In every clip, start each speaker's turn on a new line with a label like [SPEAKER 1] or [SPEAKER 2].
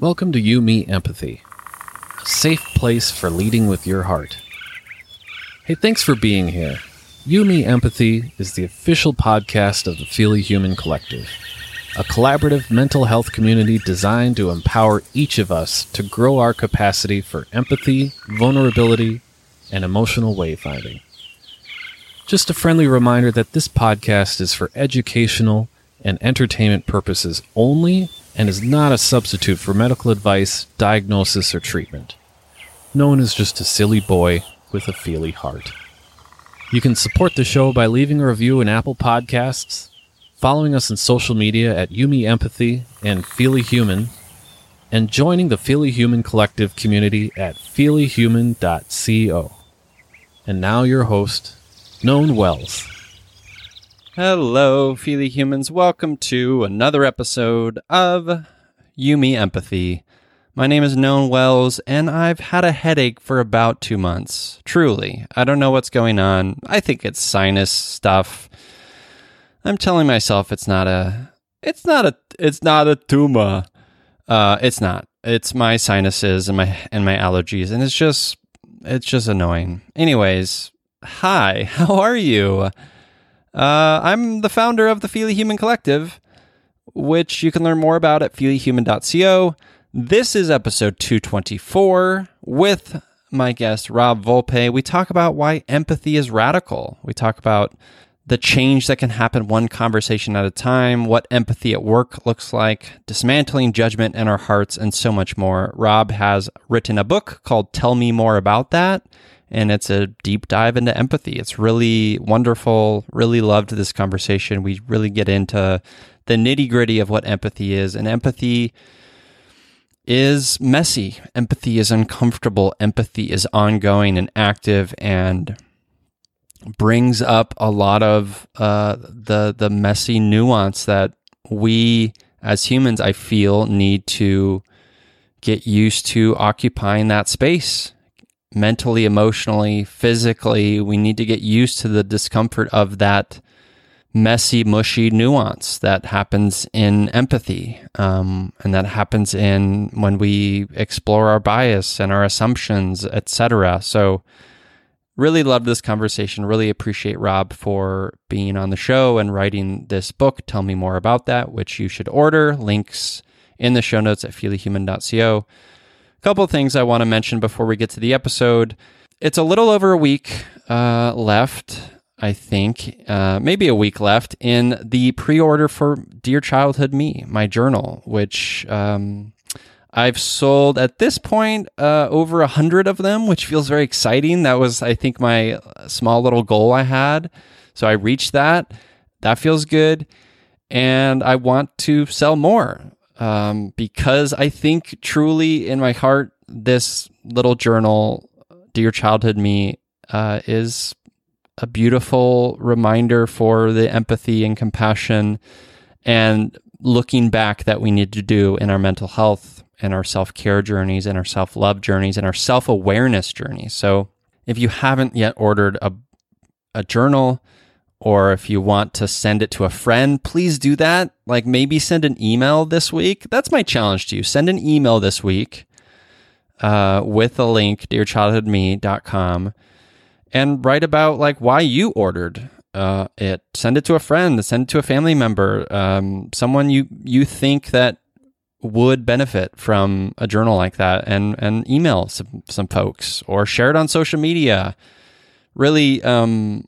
[SPEAKER 1] Welcome to You Me Empathy, a safe place for leading with your heart. Hey, thanks for being here. You Me Empathy is the official podcast of the Feely Human Collective, a collaborative mental health community designed to empower each of us to grow our capacity for empathy, vulnerability, and emotional wayfinding. Just a friendly reminder that this podcast is for educational and entertainment purposes only and is not a substitute for medical advice, diagnosis, or treatment. No one is just a silly boy with a feely heart. You can support the show by leaving a review in Apple Podcasts, following us on social media at You Me Empathy and Feely Human, and joining the Feely Human Collective community at feelyhuman.co. And now your host, Known Wells.
[SPEAKER 2] Hello, Feely Humans. Welcome to another episode of You Me Empathy. My name is Known Wells, and I've had a headache for about two months. Truly. I don't know what's going on. I think it's sinus stuff. I'm telling myself it's not a it's not a it's not a tumor. Uh it's not. It's my sinuses and my and my allergies, and it's just it's just annoying. Anyways, hi, how are you? Uh, I'm the founder of the Feely Human Collective, which you can learn more about at feelyhuman.co. This is episode 224 with my guest, Rob Volpe. We talk about why empathy is radical. We talk about the change that can happen one conversation at a time, what empathy at work looks like, dismantling judgment in our hearts, and so much more. Rob has written a book called Tell Me More About That and it's a deep dive into empathy. It's really wonderful. Really loved this conversation. We really get into the nitty gritty of what empathy is, and empathy is messy. Empathy is uncomfortable. Empathy is ongoing and active, and brings up a lot of uh, the the messy nuance that we as humans, I feel, need to get used to occupying that space mentally, emotionally, physically. We need to get used to the discomfort of that messy, mushy nuance that happens in empathy, um, and that happens in when we explore our bias and our assumptions, etc. So, really love this conversation. Really appreciate Rob for being on the show and writing this book. Tell me more about that, which you should order. Links in the show notes at feelyhuman.co couple things I want to mention before we get to the episode. It's a little over a week uh, left, I think, uh, maybe a week left in the pre order for Dear Childhood Me, my journal, which um, I've sold at this point uh, over a hundred of them, which feels very exciting. That was, I think, my small little goal I had. So I reached that. That feels good. And I want to sell more um, because I think truly in my heart, this little journal, Dear Childhood Me, uh, is a beautiful reminder for the empathy and compassion and looking back that we need to do in our mental health and our self care journeys and our self love journeys and our self awareness journeys. So if you haven't yet ordered a, a journal, or if you want to send it to a friend, please do that. Like maybe send an email this week. That's my challenge to you. Send an email this week uh, with a link, dearchildhoodme.com, and write about like why you ordered uh, it. Send it to a friend. Send it to a family member. Um, someone you you think that would benefit from a journal like that, and and email some some folks or share it on social media. Really, um,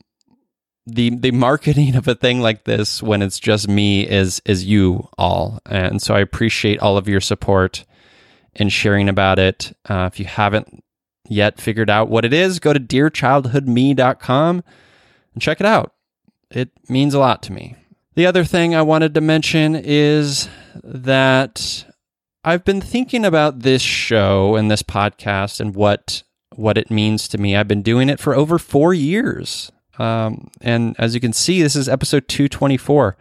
[SPEAKER 2] the the marketing of a thing like this when it's just me is is you all. And so i appreciate all of your support and sharing about it. Uh, if you haven't yet figured out what it is go to dearchildhoodme.com and check it out. It means a lot to me. The other thing i wanted to mention is that i've been thinking about this show and this podcast and what what it means to me. I've been doing it for over four years um, and as you can see, this is episode 224.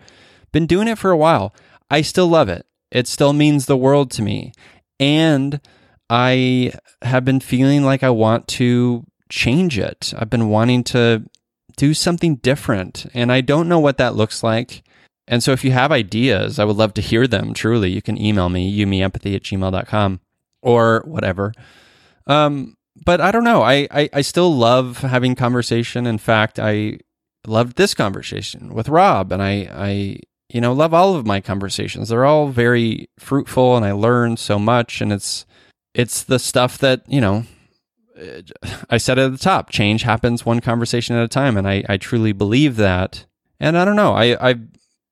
[SPEAKER 2] Been doing it for a while. I still love it. It still means the world to me. And I have been feeling like I want to change it. I've been wanting to do something different. And I don't know what that looks like. and so if you have ideas, I would love to hear them. Truly, you can email me, youmeempathy at gmail.com or whatever. Um, but I don't know. I, I, I still love having conversation. In fact, I loved this conversation with Rob, and I, I you know love all of my conversations. They're all very fruitful, and I learn so much. And it's it's the stuff that you know. I said at the top, change happens one conversation at a time, and I, I truly believe that. And I don't know. I I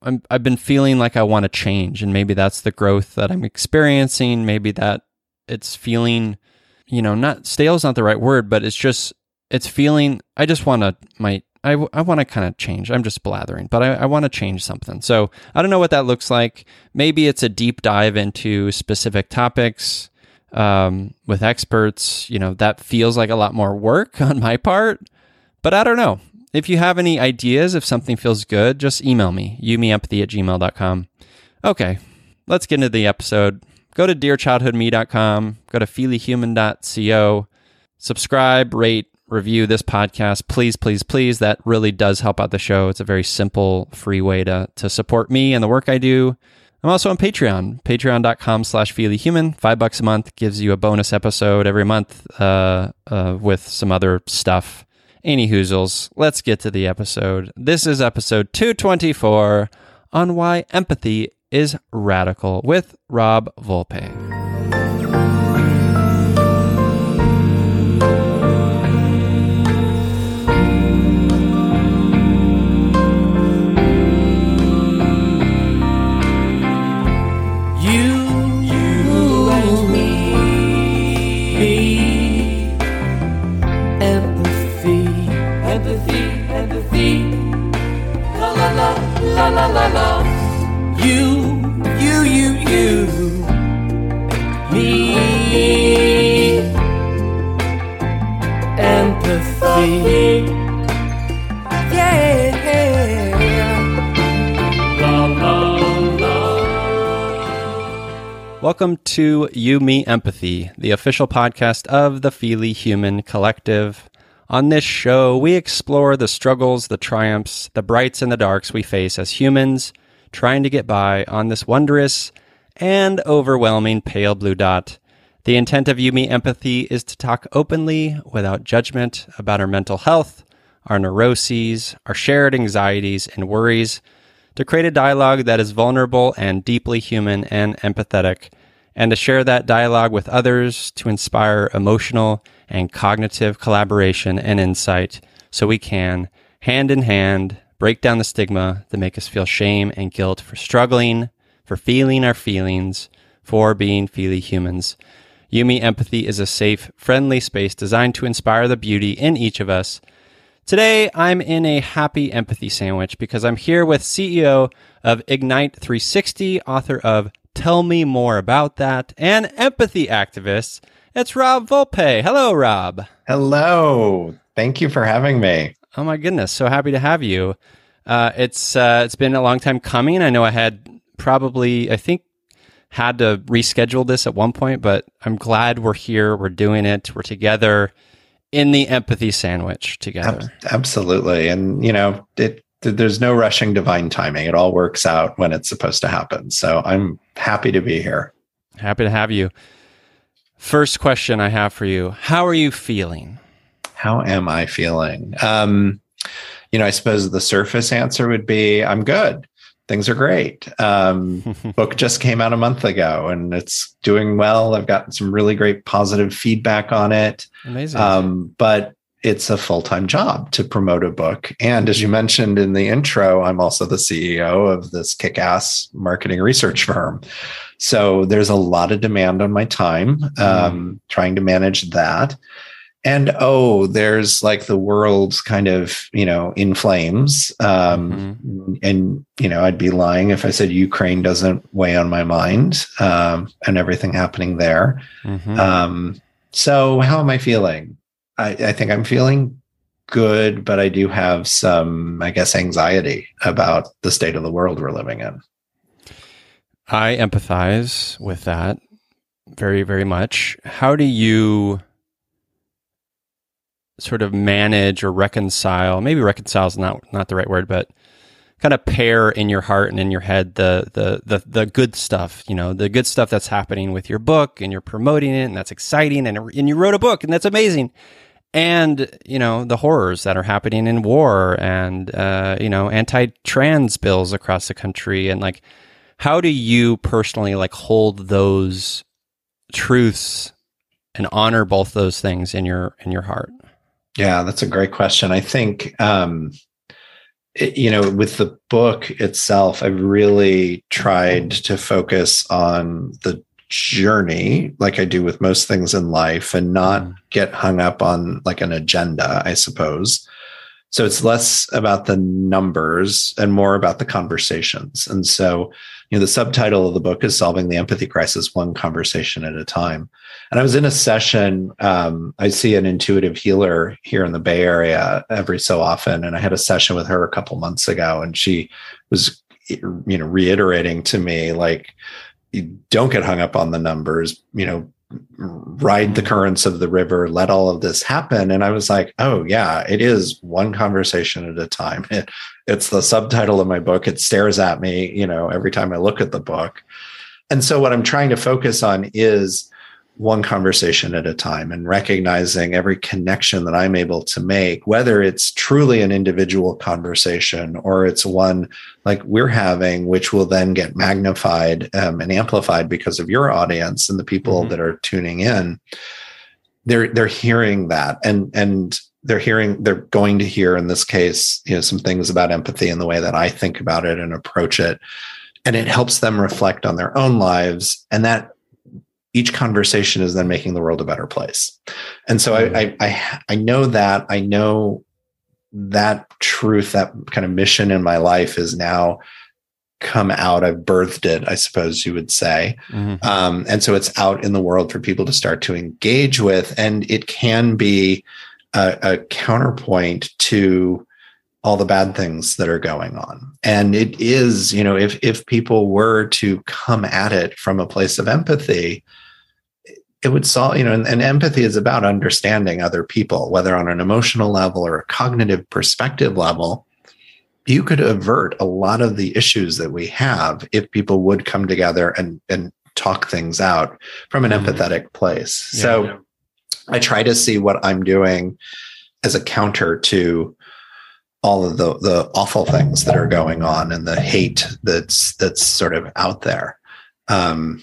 [SPEAKER 2] I'm, I've been feeling like I want to change, and maybe that's the growth that I'm experiencing. Maybe that it's feeling, you know, not stale is not the right word, but it's just it's feeling. I just want to my I, I want to kind of change. I'm just blathering, but I, I want to change something. So I don't know what that looks like. Maybe it's a deep dive into specific topics um, with experts. You know, that feels like a lot more work on my part, but I don't know. If you have any ideas, if something feels good, just email me, youmeempathy at gmail.com. Okay, let's get into the episode. Go to dearchildhoodme.com, go to feelyhuman.co, subscribe, rate, review this podcast. Please, please, please. That really does help out the show. It's a very simple, free way to, to support me and the work I do. I'm also on Patreon, patreon.com slash feelyhuman. Five bucks a month gives you a bonus episode every month uh, uh, with some other stuff. Any hoozles, let's get to the episode. This is episode 224 on why empathy is radical with Rob Volpe.
[SPEAKER 3] la la la. You, you, Yeah.
[SPEAKER 2] Welcome to You Me Empathy, the official podcast of the Feely Human Collective. On this show, we explore the struggles, the triumphs, the brights and the darks we face as humans trying to get by on this wondrous and overwhelming pale blue dot. The intent of You Me Empathy is to talk openly, without judgment, about our mental health, our neuroses, our shared anxieties and worries, to create a dialogue that is vulnerable and deeply human and empathetic, and to share that dialogue with others to inspire emotional and cognitive collaboration and insight so we can, hand in hand, break down the stigma that make us feel shame and guilt for struggling, for feeling our feelings, for being feely humans. You Me Empathy is a safe, friendly space designed to inspire the beauty in each of us. Today, I'm in a happy empathy sandwich because I'm here with CEO of Ignite 360, author of Tell Me More About That, and empathy activist it's Rob Volpe. Hello, Rob.
[SPEAKER 4] Hello. Thank you for having me.
[SPEAKER 2] Oh my goodness, so happy to have you. Uh, it's uh, it's been a long time coming. I know I had probably I think had to reschedule this at one point, but I'm glad we're here. We're doing it. We're together in the empathy sandwich together.
[SPEAKER 4] Absolutely, and you know it. There's no rushing divine timing. It all works out when it's supposed to happen. So I'm happy to be here.
[SPEAKER 2] Happy to have you. First question I have for you How are you feeling?
[SPEAKER 4] How am I feeling? Um, you know, I suppose the surface answer would be I'm good. Things are great. Um, book just came out a month ago and it's doing well. I've gotten some really great positive feedback on it.
[SPEAKER 2] Amazing.
[SPEAKER 4] Um, but it's a full time job to promote a book. And as you mentioned in the intro, I'm also the CEO of this kick ass marketing research firm. So there's a lot of demand on my time, mm. um, trying to manage that. And oh, there's like the world's kind of, you know, in flames. Um, mm-hmm. And, you know, I'd be lying if I said Ukraine doesn't weigh on my mind um, and everything happening there. Mm-hmm. Um, so, how am I feeling? I, I think I'm feeling good, but I do have some, I guess, anxiety about the state of the world we're living in.
[SPEAKER 2] I empathize with that very, very much. How do you sort of manage or reconcile? Maybe reconcile is not not the right word, but kind of pair in your heart and in your head the the the the good stuff, you know, the good stuff that's happening with your book and you're promoting it and that's exciting and and you wrote a book and that's amazing. And you know the horrors that are happening in war and uh, you know anti-trans bills across the country and like how do you personally like hold those truths and honor both those things in your in your heart?
[SPEAKER 4] Yeah, that's a great question. I think um, it, you know, with the book itself, I've really tried to focus on the journey, like I do with most things in life, and not
[SPEAKER 2] Mm.
[SPEAKER 4] get hung up on like an agenda, I suppose. So it's less about the numbers and more about the conversations. And so, you know, the subtitle of the book is Solving the Empathy Crisis One Conversation at a Time. And I was in a session. Um, I see an intuitive healer here in the Bay Area every so often, and I had a session with her a couple months ago, and she was, you know, reiterating to me like, don't get hung up on the numbers. You know, ride the currents of the river. Let all of this happen. And I was like, oh yeah, it is one conversation at a time. It, it's the subtitle of my book. It stares at me, you know, every time I look at the book. And so what I'm trying to focus on is one conversation at a time and recognizing every connection that I'm able to make, whether it's truly an individual conversation or it's one like we're having, which will then get magnified um, and amplified because of your audience and the people
[SPEAKER 2] Mhm.
[SPEAKER 4] that are tuning in. They're they're hearing that and and they're hearing they're going to hear in this case you know some things about empathy and the way that I think about it and approach it and it helps them reflect on their own lives and that each conversation is then making the world a better place. And so I, I i i know that i know that truth that kind of mission in my life is now come out. I've birthed it i suppose you would say.
[SPEAKER 2] Mhm.
[SPEAKER 4] um, and so it's out in the world for people to start to engage with. And it can be a, a counterpoint to all the bad things that are going on. And it is you know if if people were to come at it from a place of empathy it would solve you know and, and empathy is about understanding other people whether on an emotional level or a cognitive perspective level you could avert a lot of the issues that we have if people would come together and and talk things out from an
[SPEAKER 2] Mhm.
[SPEAKER 4] empathetic place
[SPEAKER 2] Yeah.
[SPEAKER 4] so i try to see what i'm doing as a counter to all of the the awful things that are going on and the hate that's that's sort of out there um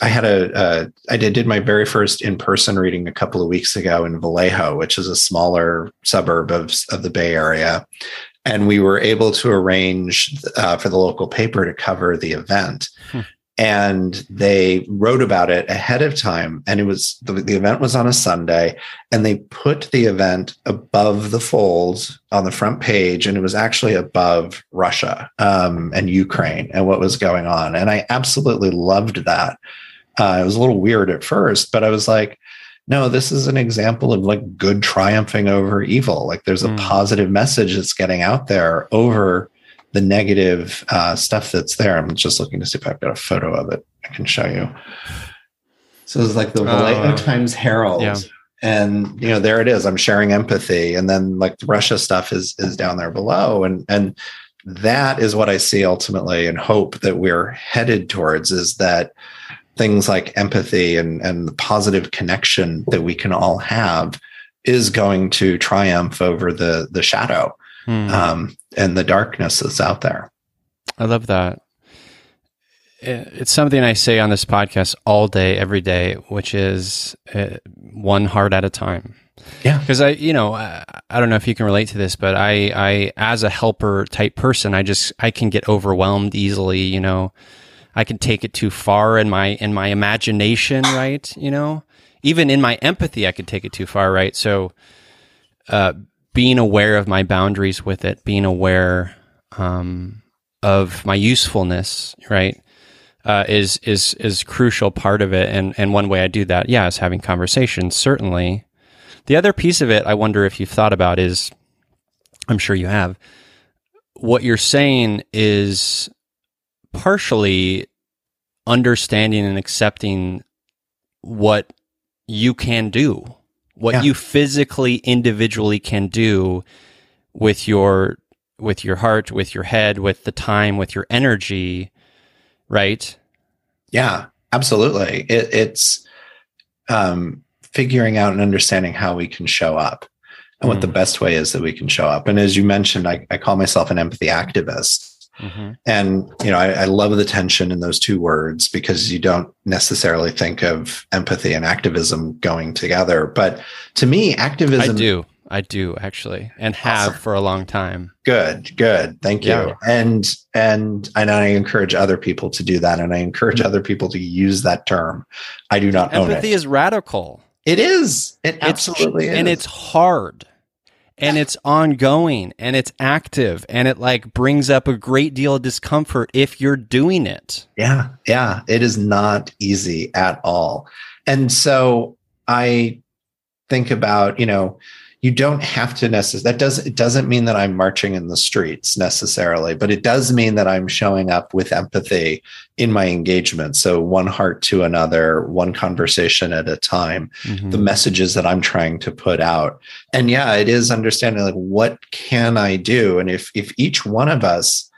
[SPEAKER 4] I had a, uh, I did, did my very first in person reading a couple of weeks ago in Vallejo, which is a smaller suburb of, of the Bay Area. And we were able to arrange uh, for the local paper to cover the event.
[SPEAKER 2] Hmm.
[SPEAKER 4] And they wrote about it ahead of time. And it was the, the event was on a Sunday, and they put the event above the folds on the front page. And it was actually above Russia um, and Ukraine and what was going on. And I absolutely loved that. Uh, it was a little weird at first, but I was like, no, this is an example of like good triumphing over evil. Like there's a
[SPEAKER 2] Mm.
[SPEAKER 4] positive message that's getting out there over the negative uh, stuff that's there. I'm just looking to see if I've got a photo of it. I can show you. So it's like the Vallejo
[SPEAKER 2] Oh.
[SPEAKER 4] Times Herald.
[SPEAKER 2] Yeah.
[SPEAKER 4] And you know, there it is. I'm sharing empathy. And then like the Russia stuff is is down there below. And and that is what I see ultimately and hope that we're headed towards is that things like empathy and, and the positive connection that we can all have is going to triumph over the the shadow
[SPEAKER 2] Hmm.
[SPEAKER 4] um, and the darkness that's out there.
[SPEAKER 2] I love that. It's something I say on this podcast all day, every day, which is uh, one heart at a time.
[SPEAKER 4] Yeah.
[SPEAKER 2] Because I, you know, I, I don't know if you can relate to this, but I, I, as a helper type person, I just, I can get overwhelmed easily. You know, I can take it too far in my, in my imagination, right? You know, even in my empathy, I could take it too far, right? So, uh, being aware of my boundaries with it, being aware, um, of my usefulness, right? Uh, is is is crucial part of it, and and one way I do that, yeah, is having conversations. Certainly, the other piece of it, I wonder if you've thought about is, I'm sure you have. What you're saying is partially understanding and accepting what you can do, what
[SPEAKER 4] Yeah.
[SPEAKER 2] you physically, individually can do with your with your heart, with your head, with the time, with your energy, right?
[SPEAKER 4] Yeah, absolutely. It, it's um, figuring out and understanding how we can show up and what the
[SPEAKER 2] Mm.
[SPEAKER 4] best way is that we can show up. And as you mentioned, I, I call myself an empathy activist.
[SPEAKER 2] Mhm.
[SPEAKER 4] And you know, I, I love the tension in those two words because you don't necessarily think of empathy and activism going together. But to me, activism.
[SPEAKER 2] I do. I do actually, and have
[SPEAKER 4] Awesome.
[SPEAKER 2] for a long time.
[SPEAKER 4] good, good. Thank you.
[SPEAKER 2] Yeah.
[SPEAKER 4] And and and I encourage other people to do that. And I encourage other people to use that term. I do not own
[SPEAKER 2] Empathy is radical.
[SPEAKER 4] It is. It
[SPEAKER 2] It's-
[SPEAKER 4] absolutely is.
[SPEAKER 2] and it's hard and it's ongoing and it's active and it like brings up a great deal of discomfort if you're doing it.
[SPEAKER 4] Yeah, yeah, it is not easy at all. And so I think about, you know, you don't have to necessarily that does it doesn't mean that I'm marching in the streets necessarily, but it does mean that I'm showing up with empathy in my engagement. So one heart to another, one conversation at a time
[SPEAKER 2] Mhm.
[SPEAKER 4] the messages that I'm trying to put out. And yeah, it is understanding like what can I do? And if if each one of us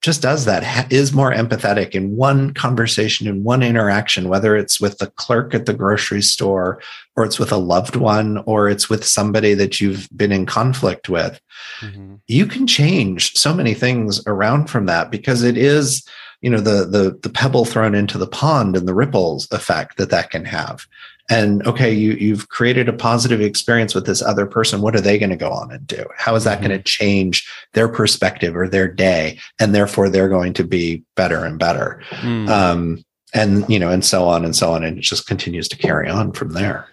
[SPEAKER 4] just does that is more empathetic in one conversation, in one interaction, whether it's with the clerk at the grocery store, or it's with a loved one, or it's with somebody that you've been in conflict with,
[SPEAKER 2] Mhm.
[SPEAKER 4] you can change so many things around from that because it is you know the the the pebble thrown into the pond and the ripples effect that that can have and okay you you've created a positive experience with this other person. What are they going to go on and do? How is that
[SPEAKER 2] Mhm.
[SPEAKER 4] going to change their perspective or their day? And therefore they're going to be better and better.
[SPEAKER 2] Mm.
[SPEAKER 4] um and you know and so on and so on. And it just continues to carry on from there.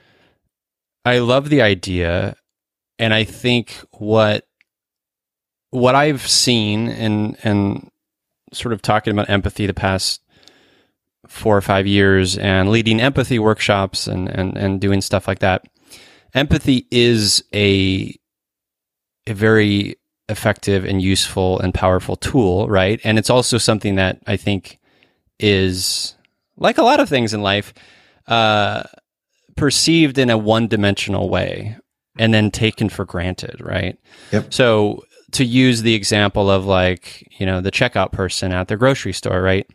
[SPEAKER 2] I love the idea, and I think what what I've seen and and sort of talking about empathy the past four or five years and leading empathy workshops and and and doing stuff like that. Empathy is a a very effective and useful and powerful tool, right? And it's also something that I think is like a lot of things in life. Uh, perceived in a one dimensional way and then taken for granted, right?
[SPEAKER 4] Yep.
[SPEAKER 2] So to use the example of like, you know, the checkout person at the grocery store, right?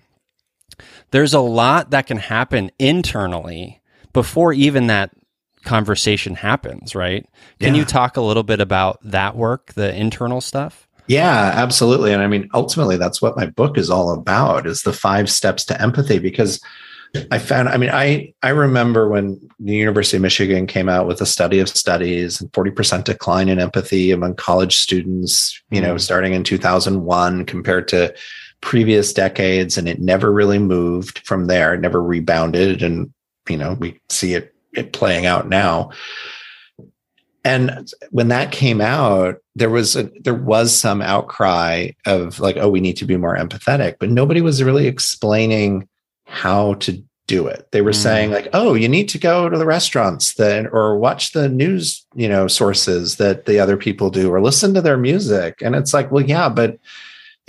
[SPEAKER 2] There's a lot that can happen internally before even that conversation happens, right? Can
[SPEAKER 4] Yeah.
[SPEAKER 2] you talk a little bit about that work, the internal stuff?
[SPEAKER 4] Yeah, absolutely. And I mean, ultimately, that's what my book is all about: is the five steps to empathy. Because I found, I mean, I I remember when the University of Michigan came out with a study of studies and forty percent decline in empathy among college students. You know,
[SPEAKER 2] Mm.
[SPEAKER 4] starting in two thousand one compared to previous decades, and it never really moved from there. It never rebounded, and you know, we see it it playing out now. And when that came out, there was a, there was some outcry of like, oh, we need to be more empathetic, but nobody was really explaining how to do it. They were
[SPEAKER 2] Mm.
[SPEAKER 4] saying like, oh, you need to go to the restaurants that or watch the news, you know, sources that the other people do or listen to their music. And it's like, well, yeah, but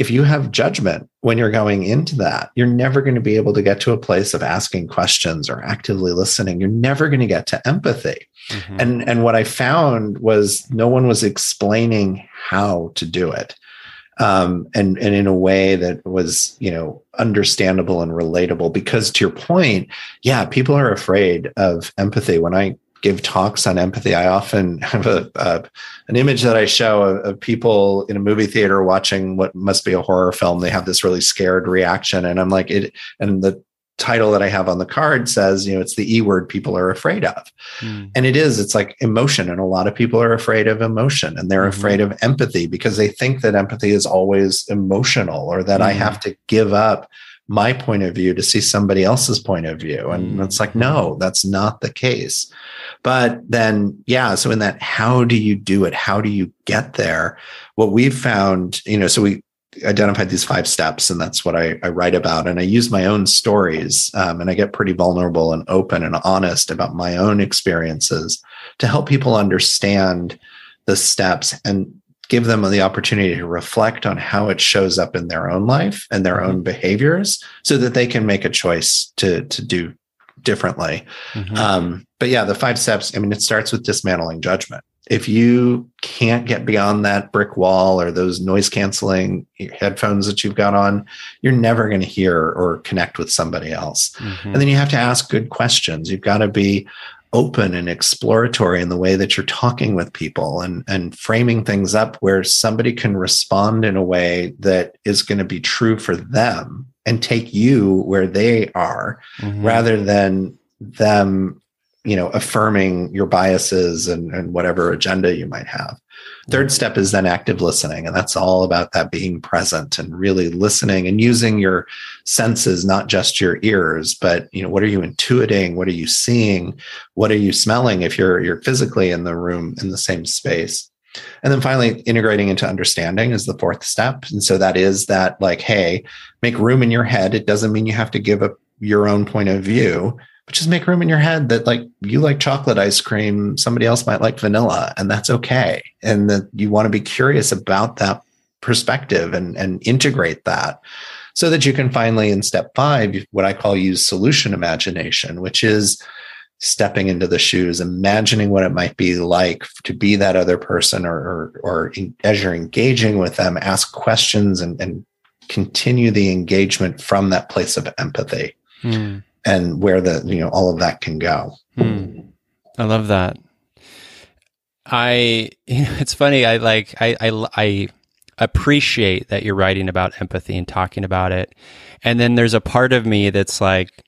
[SPEAKER 4] if you have judgment when you're going into that, you're never going to be able to get to a place of asking questions or actively listening. You're never going to get to empathy.
[SPEAKER 2] Mhm.
[SPEAKER 4] And and what I found was no one was explaining how to do it. Um, and and in a way that was you know understandable and relatable because to your point yeah people are afraid of empathy when i give talks on empathy i often have a, an image that i show of, of people in a movie theater watching what must be a horror film they have this really scared reaction and i'm like it and the title that i have on the card says you know it's the e word people are afraid of
[SPEAKER 2] Mm.
[SPEAKER 4] and it is it's like emotion and a lot of people are afraid of emotion and they're
[SPEAKER 2] Mhm.
[SPEAKER 4] afraid of empathy because they think that empathy is always emotional or that i
[SPEAKER 2] Mhm.
[SPEAKER 4] have to give up my point of view to see somebody else's point of view and
[SPEAKER 2] Mhm.
[SPEAKER 4] it's like no that's not the case but then yeah so in that how do you do it? How do you get there? What we've found you know so we identified these five steps and that's what I, I write about and i use my own stories um, and i get pretty vulnerable and open and honest about my own experiences to help people understand the steps and give them the opportunity to reflect on how it shows up in their own life and their own behaviors so that they can make a choice to to do differently
[SPEAKER 2] Mhm.
[SPEAKER 4] um, but yeah the five steps i mean it starts with dismantling judgment if you can't get beyond that brick wall or those noise canceling headphones that you've got on, you're never going to hear or connect with somebody else.
[SPEAKER 2] Mhm.
[SPEAKER 4] And then you have to ask good questions. You've got to be open and exploratory in the way that you're talking with people and, and framing things up where somebody can respond in a way that is going to be true for them and take you where they are
[SPEAKER 2] Mhm.
[SPEAKER 4] rather than them you know affirming your biases and, and whatever agenda you might have. Third step is then active listening and that's all about that being present and really listening and using your senses not just your ears but you know what are you intuiting? What are you seeing? What are you smelling if you're you're physically in the room in the same space and then finally integrating into understanding is the fourth step. And so that is that like hey make room in your head. It doesn't mean you have to give up your own point of view but just make room in your head that like you like chocolate ice cream somebody else might like vanilla and that's okay. And that you want to be curious about that perspective and and integrate that so that you can finally in step 5 what i call use solution imagination which is stepping into the shoes imagining what it might be like to be that other person or or, or as you're engaging with them ask questions and, and continue the engagement from that place of empathy
[SPEAKER 2] Hmm.
[SPEAKER 4] and where the you know all of that can go
[SPEAKER 2] Hmm. I love that. I it's funny. I like I, I I appreciate that you're writing about empathy and talking about it, and then there's a part of me that's like,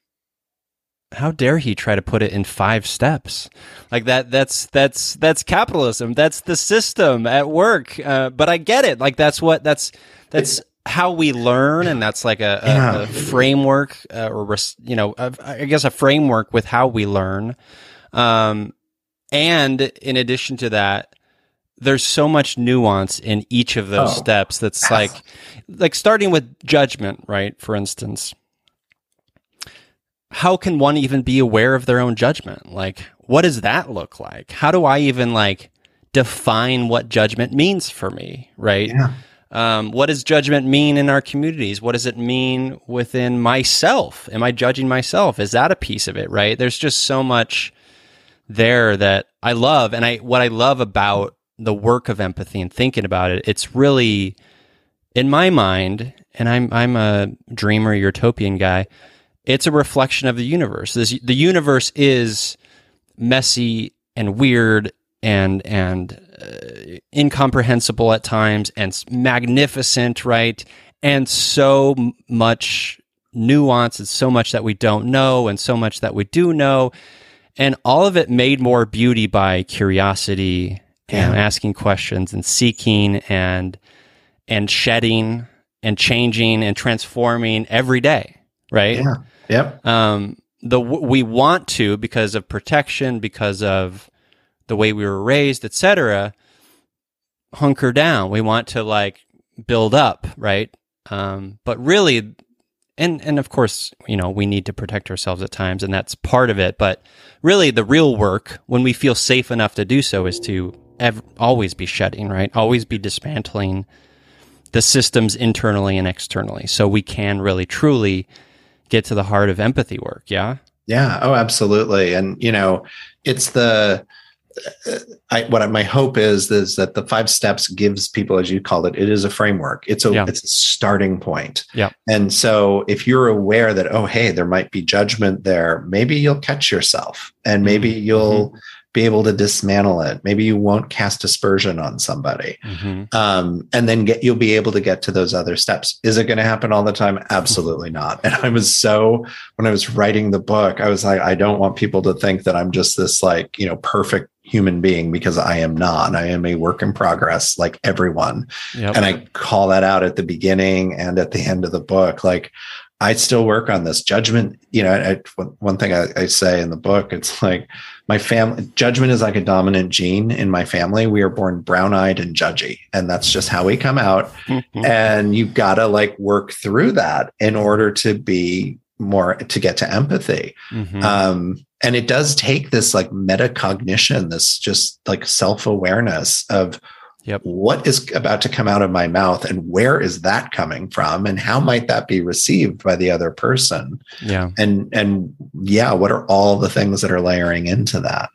[SPEAKER 2] how dare he try to put it in five steps? Like that. That's that's that's capitalism. That's the system at work. Uh, but I get it. Like that's what that's that's. how we learn, and that's like a, a,
[SPEAKER 4] Yeah.
[SPEAKER 2] a framework, uh, or you know, a, I guess a framework with how we learn. Um, and in addition to that, there's so much nuance in each of those
[SPEAKER 4] Oh.
[SPEAKER 2] steps. That's like, like starting with judgment, right? For instance, how can one even be aware of their own judgment? Like, what does that look like? How do I even like define what judgment means for me? Right?
[SPEAKER 4] yeah
[SPEAKER 2] Um, what does judgment mean in our communities? What does it mean within myself? Am I judging myself? Is that a piece of it? Right? There's just so much there that I love, and I what I love about the work of empathy and thinking about it. It's really, in my mind, and I'm I'm a dreamer, utopian guy. It's a reflection of the universe. This, the universe is messy and weird and and uh, incomprehensible at times and magnificent, right? And so much nuance and so much that we don't know and so much that we do know. And all of it made more beauty by curiosity and asking questions and seeking and and shedding and changing and transforming every day, right?
[SPEAKER 4] yeah yep
[SPEAKER 2] um, the we want to because of protection, because of the way we were raised, etc. Hunker down. We want to like build up, right? Um, but really, and and of course, you know, we need to protect ourselves at times, and that's part of it. But really, the real work, when we feel safe enough to do so, is to ev- always be shedding, right? Always be dismantling the systems internally and externally, so we can really truly get to the heart of empathy work. Yeah.
[SPEAKER 4] Yeah. Oh, absolutely. And you know, it's the I, what I, my hope is is that the five steps gives people, as you called it, it is a framework. It's a
[SPEAKER 2] Yeah.
[SPEAKER 4] it's a starting point.
[SPEAKER 2] Yeah.
[SPEAKER 4] And so, if you're aware that oh, hey, there might be judgment there, maybe you'll catch yourself, and maybe
[SPEAKER 2] Mhm.
[SPEAKER 4] you'll be able to dismantle it. Maybe you won't cast aspersion on somebody,
[SPEAKER 2] Mm-hmm.
[SPEAKER 4] um, and then get you'll be able to get to those other steps. Is it going to happen all the time? Absolutely not. And I was so when I was writing the book, I was like, I don't want people to think that I'm just this like you know perfect human being because I am not. I am a work in progress, like everyone.
[SPEAKER 2] Yep.
[SPEAKER 4] And I call that out at the beginning and at the end of the book. Like I still work on this judgment. You know, I, one- one thing I, I say in the book, it's like my family judgment is like a dominant gene in my family. We are born brown eyed and judgy, and that's just how we come out.
[SPEAKER 2] Mhm.
[SPEAKER 4] And you've got to like work through that in order to be more to get to empathy.
[SPEAKER 2] Mhm.
[SPEAKER 4] Um, and it does take this like metacognition, this just like self awareness of
[SPEAKER 2] Yep.
[SPEAKER 4] what is about to come out of my mouth and where is that coming from and how might that be received by the other person
[SPEAKER 2] yeah.
[SPEAKER 4] and and yeah what are all the things that are layering into that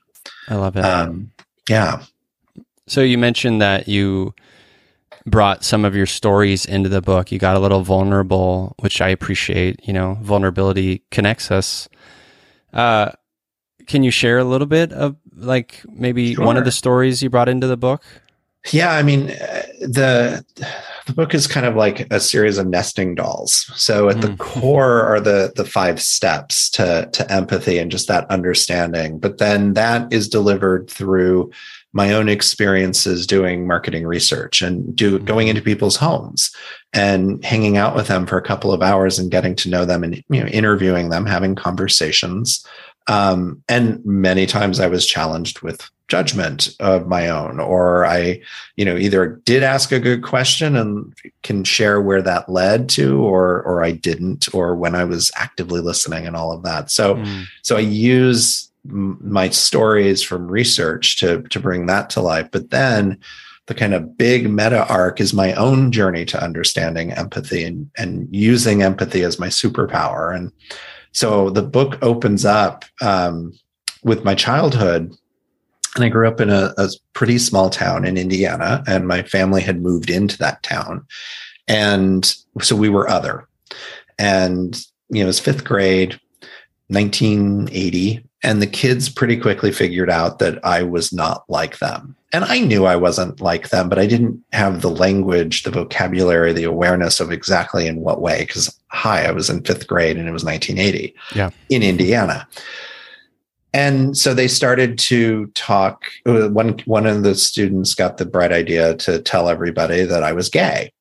[SPEAKER 2] I love it.
[SPEAKER 4] um yeah
[SPEAKER 2] So you mentioned that you brought some of your stories into the book. You got a little vulnerable, which I appreciate. You know, vulnerability connects us. Uh, can you share a little bit of like maybe one of the stories you brought into the book?
[SPEAKER 4] Yeah, I mean, uh, the the book is kind of like a series of nesting dolls. So at the
[SPEAKER 2] Mm.
[SPEAKER 4] core are the the five steps to to empathy and just that understanding. But then that is delivered through my own experiences doing marketing research and do going into people's homes and hanging out with them for a couple of hours and getting to know them and you know interviewing them, having conversations. Um, and many times I was challenged with judgment of my own, or I, you know, either did ask a good question and can share where that led to, or or I didn't, or when I was actively listening and all of that. So
[SPEAKER 2] Mm.
[SPEAKER 4] so I use my stories from research to to bring that to life. But then the kind of big meta arc is my own journey to understanding empathy and and using empathy as my superpower. And so the book opens up um, with my childhood. And I grew up in a, a pretty small town in Indiana, and my family had moved into that town. And so we were other. And, you know, it was fifth grade, 1980. And the kids pretty quickly figured out that I was not like them. And I knew I wasn't like them, but I didn't have the language, the vocabulary, the awareness of exactly in what way. Because, hi, I was in fifth grade and it was 1980
[SPEAKER 2] Yeah.
[SPEAKER 4] in Indiana. And so they started to talk. uh, One one of the students got the bright idea to tell everybody that I was gay,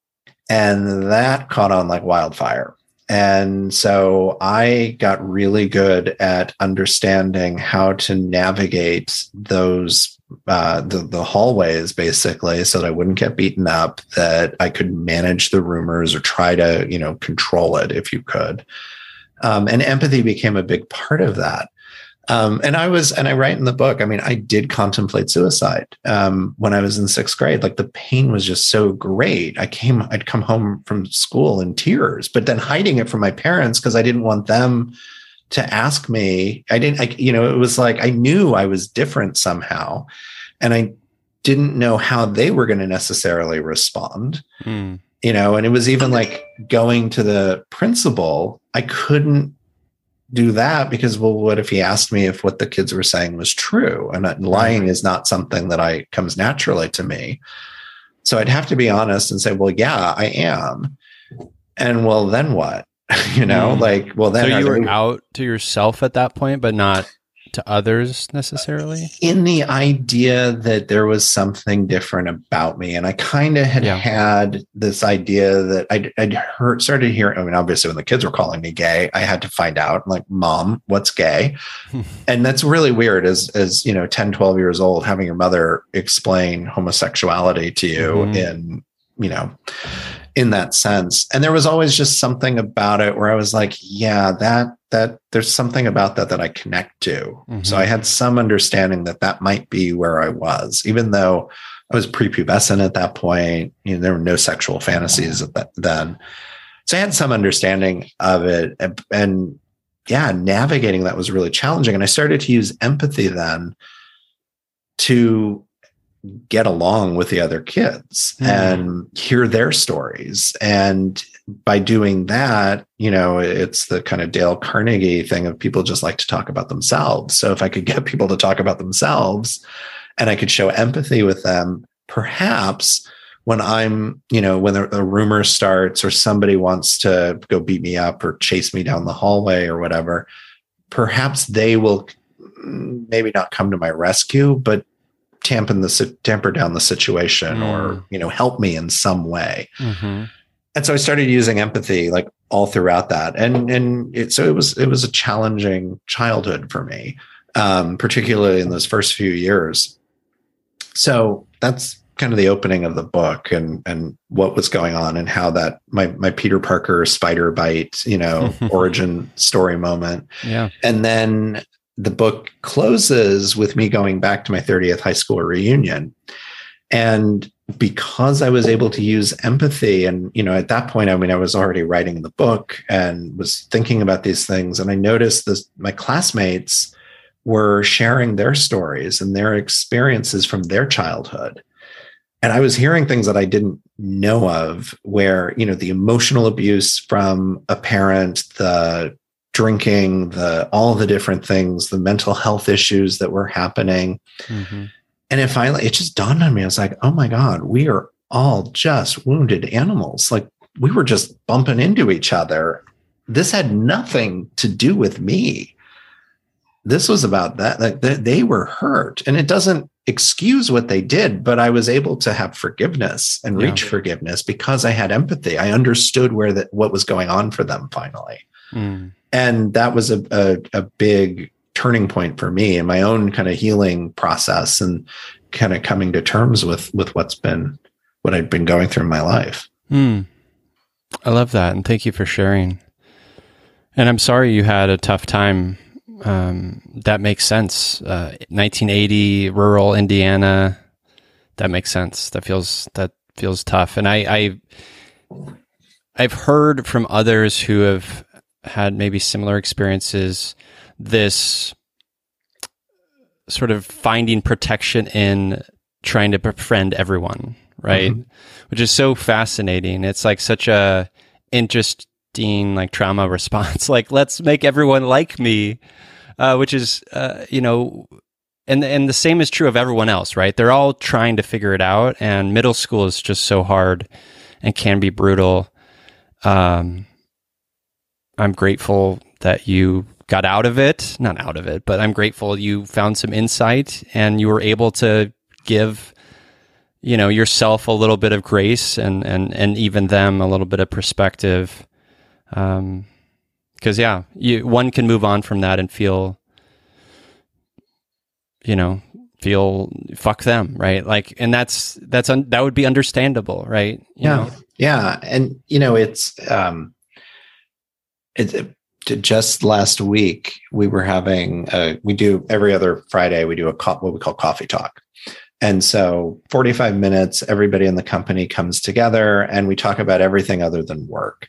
[SPEAKER 4] and that caught on like wildfire. And so I got really good at understanding how to navigate those uh, the the hallways basically, so that I wouldn't get beaten up. That I could manage the rumors or try to you know control it if you could. Um, and empathy became a big part of that. Um, and I was, and I write in the book, I mean, I did contemplate suicide um, when I was in sixth grade. Like the pain was just so great. I came, I'd come home from school in tears, but then hiding it from my parents because I didn't want them to ask me. I didn't, I, you know, it was like I knew I was different somehow. And I didn't know how they were going to necessarily respond
[SPEAKER 2] Mm.
[SPEAKER 4] you know and it was even like going to the principal i couldn't do that because well what if he asked me if what the kids were saying was true? And lying is not something that i comes naturally to me. So i'd have to be honest and say well yeah i am. And well then what? You know
[SPEAKER 2] Mm.
[SPEAKER 4] like well then
[SPEAKER 2] So you were out to yourself at that point, but not to others necessarily.
[SPEAKER 4] in the idea that there was something different about me. And I kind of had
[SPEAKER 2] Yeah.
[SPEAKER 4] had this idea that I'd, I'd heard, started hearing. I mean, obviously, when the kids were calling me gay, I had to find out, like, mom, what's gay? and that's really weird as, as, you know, 10, 12 years old, having your mother explain homosexuality to you
[SPEAKER 2] Mhm.
[SPEAKER 4] in, you know, in that sense. And there was always just something about it where I was like, yeah, that, that there's something about that that I connect to. So
[SPEAKER 2] Mhm.
[SPEAKER 4] I had some understanding that that might be where I was, even though I was prepubescent at that point. You know, there were no sexual fantasies at that then. So I had some understanding of it. And, and yeah, navigating that was really challenging. And I started to use empathy then to get along with the other kids
[SPEAKER 2] Mm.
[SPEAKER 4] and hear their stories. And by doing that, you know, it's the kind of Dale Carnegie thing of people just like to talk about themselves. So if I could get people to talk about themselves and I could show empathy with them, perhaps when I'm, you know, when the, the rumor starts or somebody wants to go beat me up or chase me down the hallway or whatever, perhaps they will mm, maybe not come to my rescue, but tampen the tamper down the situation or
[SPEAKER 2] Mm.
[SPEAKER 4] you know help me in some way
[SPEAKER 2] Mm-hmm.
[SPEAKER 4] and so i started using empathy like all throughout that and and it, so it was it was a challenging childhood for me um, particularly in those first few years so that's kind of the opening of the book and and what was going on and how that my my peter parker spider bite you know origin story moment
[SPEAKER 2] Yeah.
[SPEAKER 4] and then the book closes with me going back to my 30th high school reunion. And because I was able to use empathy, and, you know, at that point, I mean, I was already writing the book and was thinking about these things. And I noticed that my classmates were sharing their stories and their experiences from their childhood. and I was hearing things that I didn't know of, where you know the emotional abuse from a parent, the drinking, the all the different things, the mental health issues that were happening,
[SPEAKER 2] Mm-hmm.
[SPEAKER 4] and it finally it just dawned on me. I was like, oh my god, we are all just wounded animals. Like we were just bumping into each other. This had nothing to do with me. This was about that. Like they, they were hurt, and it doesn't excuse what they did, but I was able to have forgiveness and
[SPEAKER 2] Yeah.
[SPEAKER 4] reach forgiveness because I had empathy. I understood where that what was going on for them finally And that was a, a, a big turning point for me in my own kind of healing process and kind of coming to terms with with what's been what I'd been going through in my life.
[SPEAKER 2] Mm. I love that, and thank you for sharing. And I'm sorry you had a tough time. Um, that makes sense. Uh, 1980, rural Indiana. That makes sense. That feels that feels tough. And I, I I've heard from others who have had maybe similar experiences. This sort of finding protection in trying to befriend everyone, right?
[SPEAKER 4] Mhm.
[SPEAKER 2] Which is so fascinating. It's like such a interesting like trauma response. like let's make everyone like me, uh, which is uh, you know, and and the same is true of everyone else, right? They're all trying to figure it out, and middle school is just so hard and can be brutal. Um, I'm grateful that you got out of it, not out of it, but I'm grateful you found some insight and you were able to give you know yourself a little bit of grace and and and even them a little bit of perspective um because yeah you one can move on from that and feel you know feel fuck them right like and that's that's un, that would be understandable right You
[SPEAKER 4] Yeah.
[SPEAKER 2] know?
[SPEAKER 4] Yeah, and you know it's um, it, just last week we were having a, we do every other Friday we do a co- what we call coffee talk, and so forty five minutes everybody in the company comes together and we talk about everything other than work,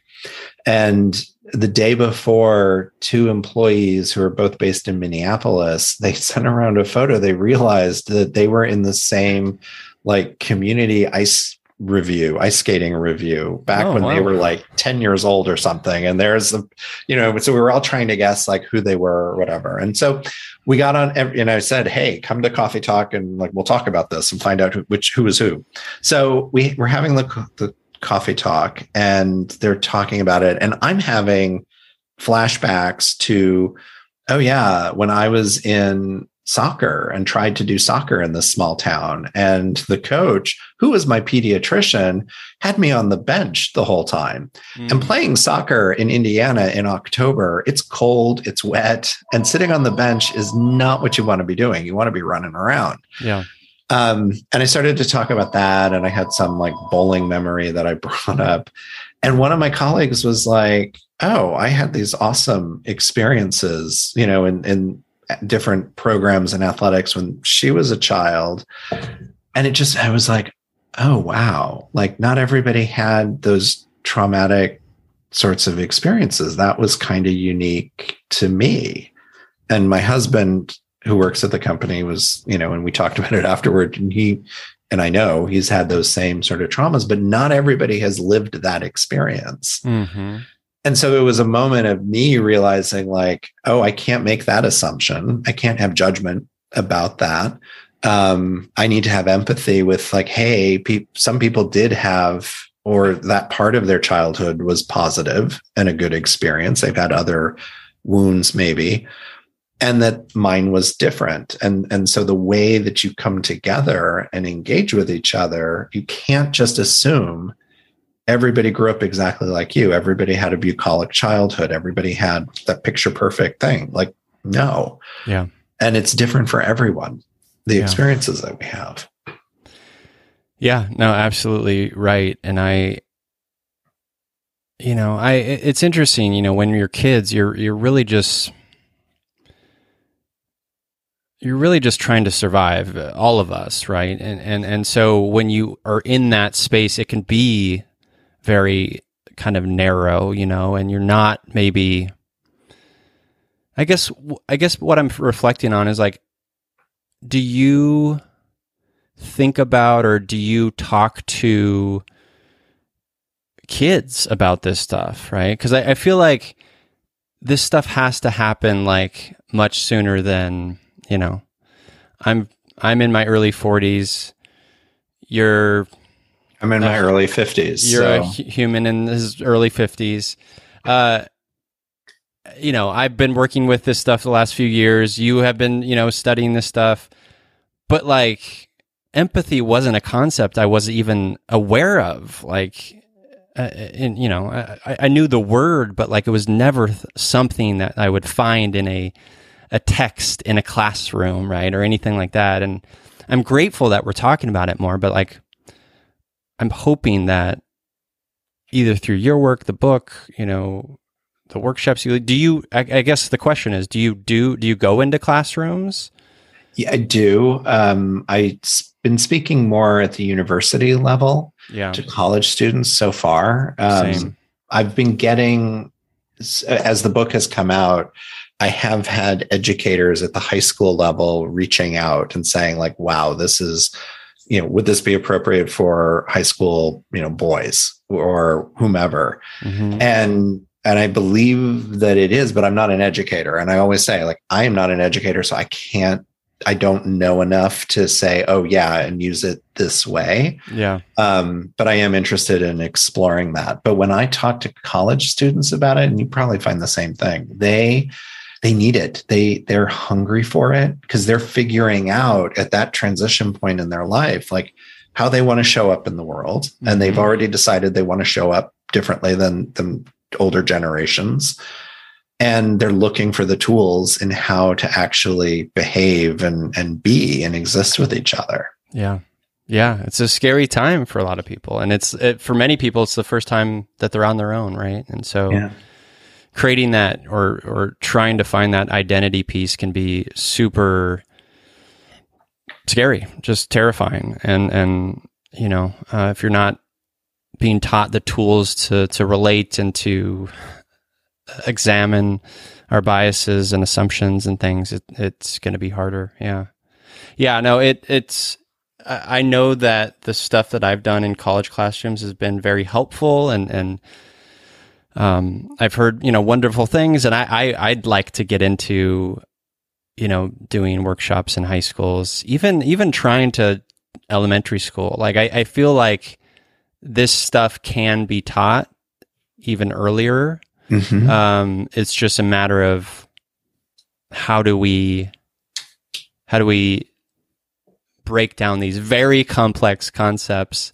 [SPEAKER 4] and the day before two employees who are both based in Minneapolis they sent around a photo. They realized that they were in the same like community ice revue, ice skating revue back
[SPEAKER 2] Oh,
[SPEAKER 4] when they were like 10 years old or something. And there's a, you know, so we were all trying to guess like who they were or whatever. And so we got on and I said, Hey, come to coffee talk and like, we'll talk about this and find out who, which, who is who. So we were having the, the coffee talk and they're talking about it. And I'm having flashbacks to, oh yeah, when I was in soccer and tried to do soccer in this small town. And the coach, who was my pediatrician, had me on the bench the whole time.
[SPEAKER 2] Mm.
[SPEAKER 4] And playing soccer in Indiana in October, it's cold, it's wet, and sitting on the bench is not what you want to be doing. You want to be running around.
[SPEAKER 2] yeah
[SPEAKER 4] Um, and I started to talk about that, and I had some like bowling memory that I brought up. And one of my colleagues was like, "Oh, I had these awesome experiences, you know, in in different programs in athletics when she was a child." And it just, I was like, "Oh, wow! Like, not everybody had those traumatic sorts of experiences. That was kind of unique to me." And my husband who works at the company was, you know, and we talked about it afterward. And he, and I know he's had those same sort of traumas, but not everybody has lived that experience.
[SPEAKER 2] mm-hmm.
[SPEAKER 4] And so it was a moment of me realizing, like, oh, I can't make that assumption. I can't have judgment about that. Um, I need to have empathy with, like, hey, pe- some people did have, or that part of their childhood was positive and a good experience. They've had other wounds, maybe and that mine was different and and so the way that you come together and engage with each other you can't just assume everybody grew up exactly like you everybody had a bucolic childhood everybody had that picture perfect thing like no
[SPEAKER 2] Yeah.
[SPEAKER 4] and it's different for everyone the
[SPEAKER 2] Yeah.
[SPEAKER 4] experiences that we have
[SPEAKER 2] Yeah, no, absolutely right. And I, you know, I it's interesting. You know, when you're kids, you're you're really just you're really just trying to survive. uh, All of us, right? And and and so when you are in that space, it can be very kind of narrow, you know, and you're not maybe. I guess I guess what I'm reflecting on is like, do you think about or do you talk to kids about this stuff, right? Because I, I feel like this stuff has to happen like much sooner than you know. I'm I'm in my early 40s. You're
[SPEAKER 4] I'm in my
[SPEAKER 2] Uh,
[SPEAKER 4] early 50s.
[SPEAKER 2] you're a
[SPEAKER 4] so-
[SPEAKER 2] hu- human in his early 50s. Uh, you know, I've been working with this stuff the last few years. You have been, you know, studying this stuff. But like empathy wasn't a concept I was even aware of. Like, uh, and you know, I, I knew the word, but like it was never th- something that I would find in a a text in a classroom, right, or anything like that. And I'm grateful that we're talking about it more. But like, I'm hoping that either through your work, the book, you know, the workshops you do you I, I guess the question is do you do do you go into classrooms
[SPEAKER 4] Yeah, I do. Um, I've been speaking more at the university level
[SPEAKER 2] yeah
[SPEAKER 4] to college students so far. Um,
[SPEAKER 2] Same.
[SPEAKER 4] I've been getting, as the book has come out, I have had educators at the high school level reaching out and saying, like, wow, this is, you know, would this be appropriate for high school, you know, boys or whomever?
[SPEAKER 2] Mhm.
[SPEAKER 4] and and i believe that it is but i'm not an educator and i always say like i am not an educator so i can't i don't know enough to say oh yeah and use it this way
[SPEAKER 2] yeah
[SPEAKER 4] um, but i am interested in exploring that but when i talk to college students about it and you probably find the same thing they they need it. They they're hungry for it because they're figuring out at that transition point in their life like how they want to show up in the world. And they've
[SPEAKER 2] Mhm.
[SPEAKER 4] already decided they want to show up differently than than older generations. And they're looking for the tools in how to actually behave and and be and exist with each other.
[SPEAKER 2] Yeah. Yeah it's a scary time for a lot of people. And it's it, for many people it's the first time that they're on their own right? And so
[SPEAKER 4] Yeah.
[SPEAKER 2] Creating that or or trying to find that identity piece can be super scary just terrifying. And and you know uh, if you're not being taught the tools to to relate and to examine our biases and assumptions and things it, it's going to be harder. Yeah. Yeah no it it's I know that the stuff that I've done in college classrooms has been very helpful and and um, I've heard you know wonderful things, and I, I I'd like to get into you know doing workshops in high schools, even even trying to elementary school. Like I, I feel like this stuff can be taught even earlier.
[SPEAKER 4] Mhm.
[SPEAKER 2] Um, it's just a matter of how do we how do we break down these very complex concepts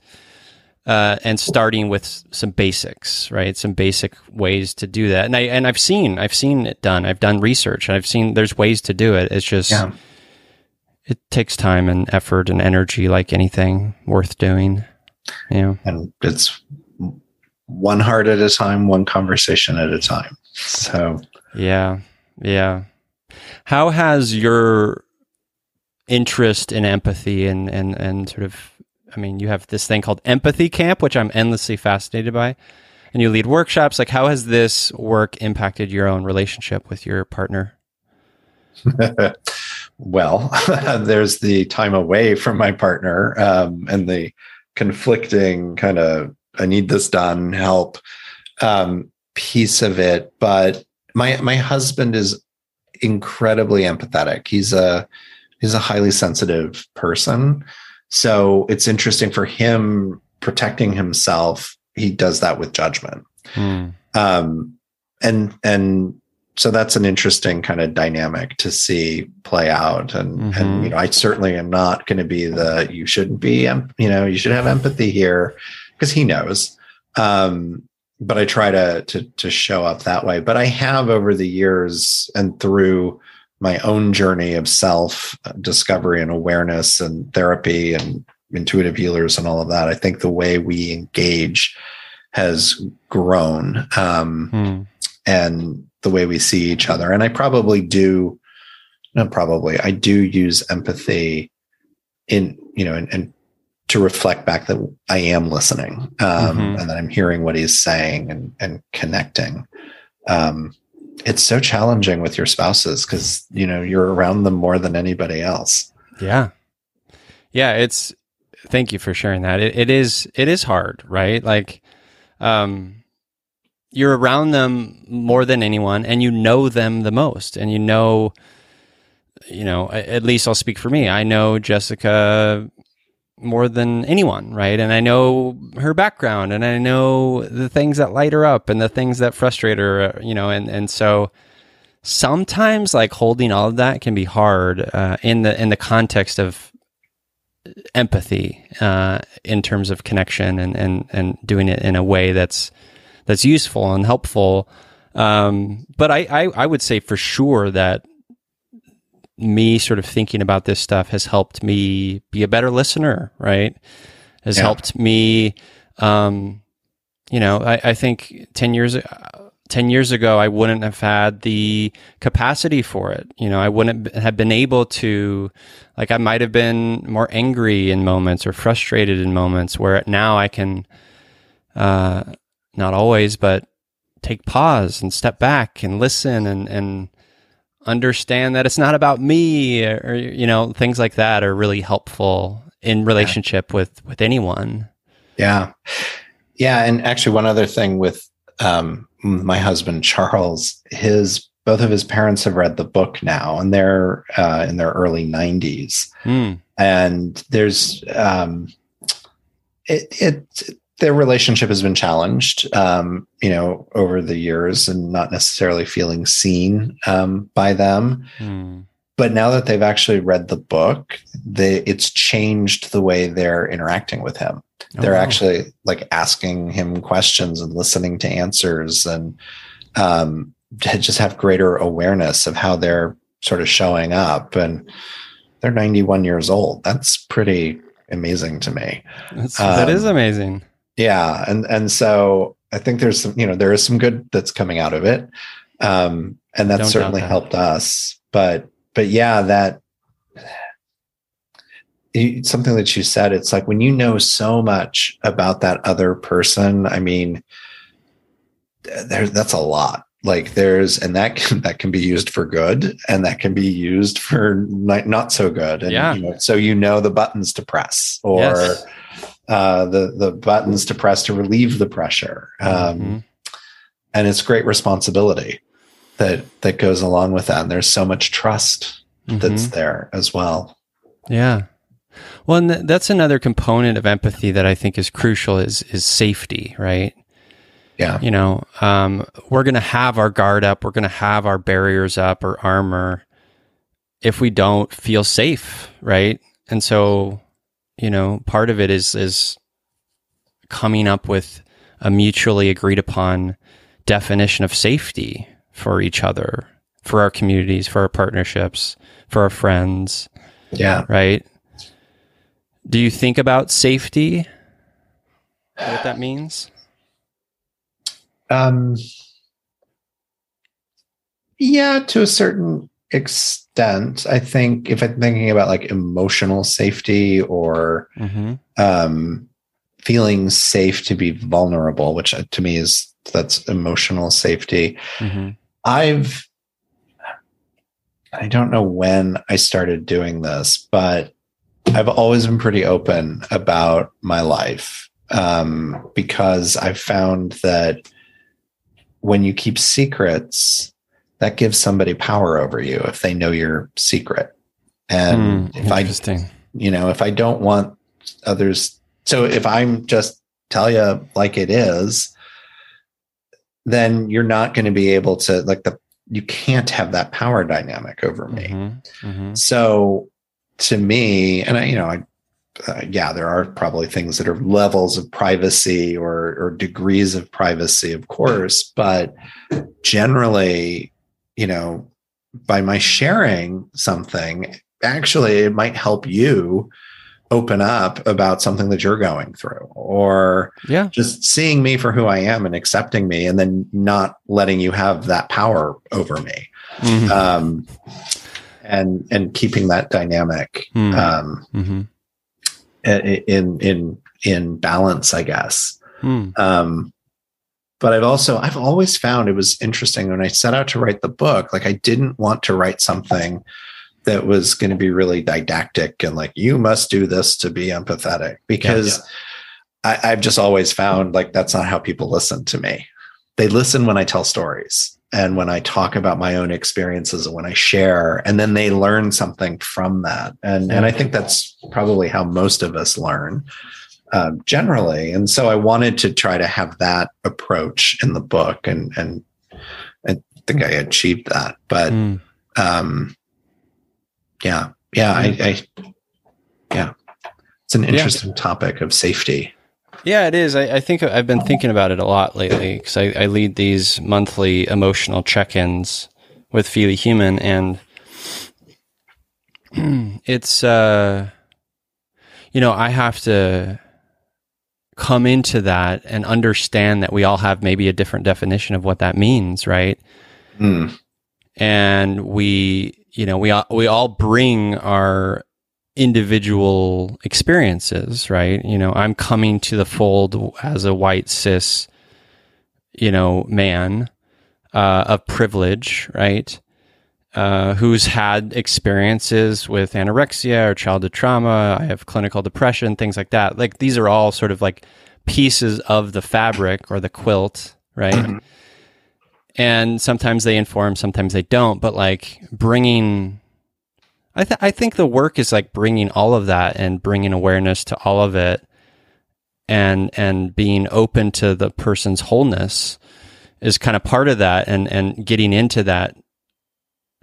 [SPEAKER 2] uh, and starting with some basics, right? Some basic ways to do that. And I and I've seen I've seen it done. I've done research and I've seen there's ways to do it. It's just
[SPEAKER 4] yeah
[SPEAKER 2] it takes time and effort and energy like anything worth doing. Yeah.
[SPEAKER 4] and it's one heart at a time one conversation at a time so
[SPEAKER 2] Yeah. Yeah. How has your interest in empathy and, and, and sort of, I mean, you have this thing called Empathy Camp, which I'm endlessly fascinated by, and you lead workshops. Like, how has this work impacted your own relationship with your partner?
[SPEAKER 4] well there's the time away from my partner um, and the conflicting kind of i need this done help um, piece of it but my my husband is incredibly empathetic he's a he's a highly sensitive person so it's interesting for him protecting himself. He does that with judgment.
[SPEAKER 2] Hmm.
[SPEAKER 4] um, and and so that's an interesting kind of dynamic to see play out. And
[SPEAKER 2] Mhm.
[SPEAKER 4] and you know i certainly am not going to be the you shouldn't be you know you should have empathy here because he knows. Um but i try to to to show up that way. But i have over the years and through my own journey of self discovery and awareness and therapy and intuitive healers and all of that i think the way we engage has grown um,
[SPEAKER 2] Hmm.
[SPEAKER 4] and the way we see each other. And I probably do, not probably, I do use empathy in, you know, and, and to reflect back that I am listening um,
[SPEAKER 2] Mhm.
[SPEAKER 4] and that I'm hearing what he's saying and, and connecting. Um, it's so challenging with your spouses because, you know, you're around them more than anybody else.
[SPEAKER 2] Yeah. yeah, it's thank you for sharing that. It, it is it is hard, right? Like um you're around them more than anyone and you know them the most and you know you know, at least I'll speak for me. I know Jessica more than anyone, right? And I know her background and I know the things that light her up and the things that frustrate her, uh, you know, and and so sometimes like holding all of that can be hard uh, in the in the context of empathy uh, in terms of connection and, and and doing it in a way that's that's useful and helpful. Um, but I, I I would say for sure that me sort of thinking about this stuff has helped me be a better listener, right? Has
[SPEAKER 4] Yeah.
[SPEAKER 2] helped me, um, you know, I, I think 10 years, uh, 10 years ago, I wouldn't have had the capacity for it. You know, I wouldn't have been able to, like, I might have been more angry in moments or frustrated in moments where now I can, uh, not always, but take pause and step back and listen and, and, understand that it's not about me or, or, you know things like that are really helpful in relationship with with anyone
[SPEAKER 4] Yeah. Yeah. And actually, one other thing with um, my husband, Charles, his both of his parents have read the book now, and they're uh, in their early 90s.
[SPEAKER 2] Hmm.
[SPEAKER 4] And there's, um, it, it, their relationship has been challenged, um, you know, over the years and not necessarily feeling seen um, by them.
[SPEAKER 2] Hmm.
[SPEAKER 4] but now that they've actually read the book they it's changed the way they're interacting with him. They're
[SPEAKER 2] Oh, wow.
[SPEAKER 4] actually like asking him questions and listening to answers and um just have greater awareness of how they're sort of showing up. And they're 91 years old. That's pretty amazing to me. Um,
[SPEAKER 2] is amazing
[SPEAKER 4] yeah and and so i think there's some you know there is some good that's coming out of it um and
[SPEAKER 2] Don't
[SPEAKER 4] that's certainly
[SPEAKER 2] that.
[SPEAKER 4] helped us but but yeah that something that you said it's like when you know so much about that other person i mean there that's a lot like there's and that can that can be used for good and that can be used for not, not so good and
[SPEAKER 2] Yeah.
[SPEAKER 4] you know, so you know the buttons to press or
[SPEAKER 2] Yes.
[SPEAKER 4] Uh, the the buttons to press to relieve the pressure, um,
[SPEAKER 2] Mhm.
[SPEAKER 4] and it's great responsibility that that goes along with that. And there's so much trust that's
[SPEAKER 2] Mhm.
[SPEAKER 4] there as well.
[SPEAKER 2] yeah well and th- that's another component of empathy that i think is crucial is is safety right
[SPEAKER 4] Yeah,
[SPEAKER 2] you know um, we're going to have our guard up we're going to have our barriers up or armor if we don't feel safe right and so you know part of it is is coming up with a mutually agreed upon definition of safety for each other for our communities for our partnerships for our friends.
[SPEAKER 4] Yeah.
[SPEAKER 2] right? Do you think about safety? What that means?
[SPEAKER 4] Um, yeah, to a certain extent, I think if I'm thinking about like emotional safety or
[SPEAKER 2] mm-hmm.
[SPEAKER 4] um, feeling safe to be vulnerable, which uh, to me is that's emotional safety.
[SPEAKER 2] Mm-hmm.
[SPEAKER 4] I've I don't know when I started doing this, but I've always been pretty open about my life um, because I've found that when you keep secrets, that gives somebody power over you if they know your secret. And
[SPEAKER 2] Hmm,
[SPEAKER 4] if I
[SPEAKER 2] interesting
[SPEAKER 4] you know if i don't want others so if i'm just tell you like it is then you're not going to be able to like the you can't have that power dynamic over me
[SPEAKER 2] Mhm, mhm.
[SPEAKER 4] so to me and i you know i uh, yeah there are probably things that are levels of privacy or or degrees of privacy of course but generally you know by my sharing something actually it might help you open up about something that you're going through or
[SPEAKER 2] Yeah.
[SPEAKER 4] just seeing me for who I am and accepting me and then not letting you have that power over me
[SPEAKER 2] Mhm.
[SPEAKER 4] um, and and keeping that dynamic
[SPEAKER 2] Hmm.
[SPEAKER 4] um,
[SPEAKER 2] Mhm.
[SPEAKER 4] in in in balance, I guess.
[SPEAKER 2] Hmm.
[SPEAKER 4] Um, but I've also I've always found it was interesting when I set out to write the book. Like I didn't want to write something that was going to be really didactic and like you must do this to be empathetic because I, I've just always found like that's not how people listen to me. They listen when I tell stories and when I talk about my own experiences and when I share, and then they learn something from that. And and I mm. think that's probably how most of us learn um, generally. And so I wanted to try to have that approach in the book, and and I think I achieved that. But
[SPEAKER 2] Mm.
[SPEAKER 4] um, yeah, yeah, I, I yeah, it's an interesting topic of safety.
[SPEAKER 2] Yeah, it is. I, I think I've been thinking about it a lot lately because I, I lead these monthly emotional check-ins with Feely Human, and it's uh, you know I have to come into that and understand that we all have maybe a different definition of what that means, right?
[SPEAKER 4] Mm,
[SPEAKER 2] and we you know we all, we all bring our individual experiences right? You know i'm coming to the fold as a white cis you know man uh, of privilege right uh, who's had experiences with anorexia or childhood trauma i have clinical depression things like that like these are all sort of like pieces of the fabric or the quilt right
[SPEAKER 4] Mhm.
[SPEAKER 2] and sometimes they inform sometimes they don't but like bringing I, th- I think the work is like bringing all of that and bringing awareness to all of it and and being open to the person's wholeness is kind of part of that and and getting into that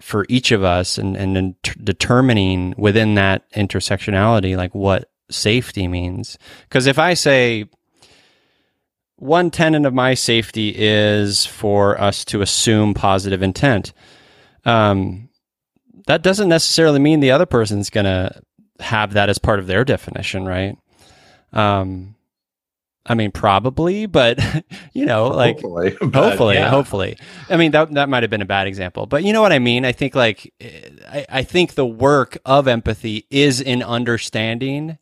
[SPEAKER 2] for each of us and and t- determining within that intersectionality like what safety means because if i say one tenet of my safety is for us to assume positive intent um, that doesn't necessarily mean the other person's going to have that as part of their definition, right? Um, I mean, probably, but you know, like
[SPEAKER 4] hopefully,
[SPEAKER 2] hopefully,
[SPEAKER 4] yeah.
[SPEAKER 2] hopefully. I mean, that that might have been a bad example, but you know what I mean. I think like eh, I, I think the work of empathy is in understanding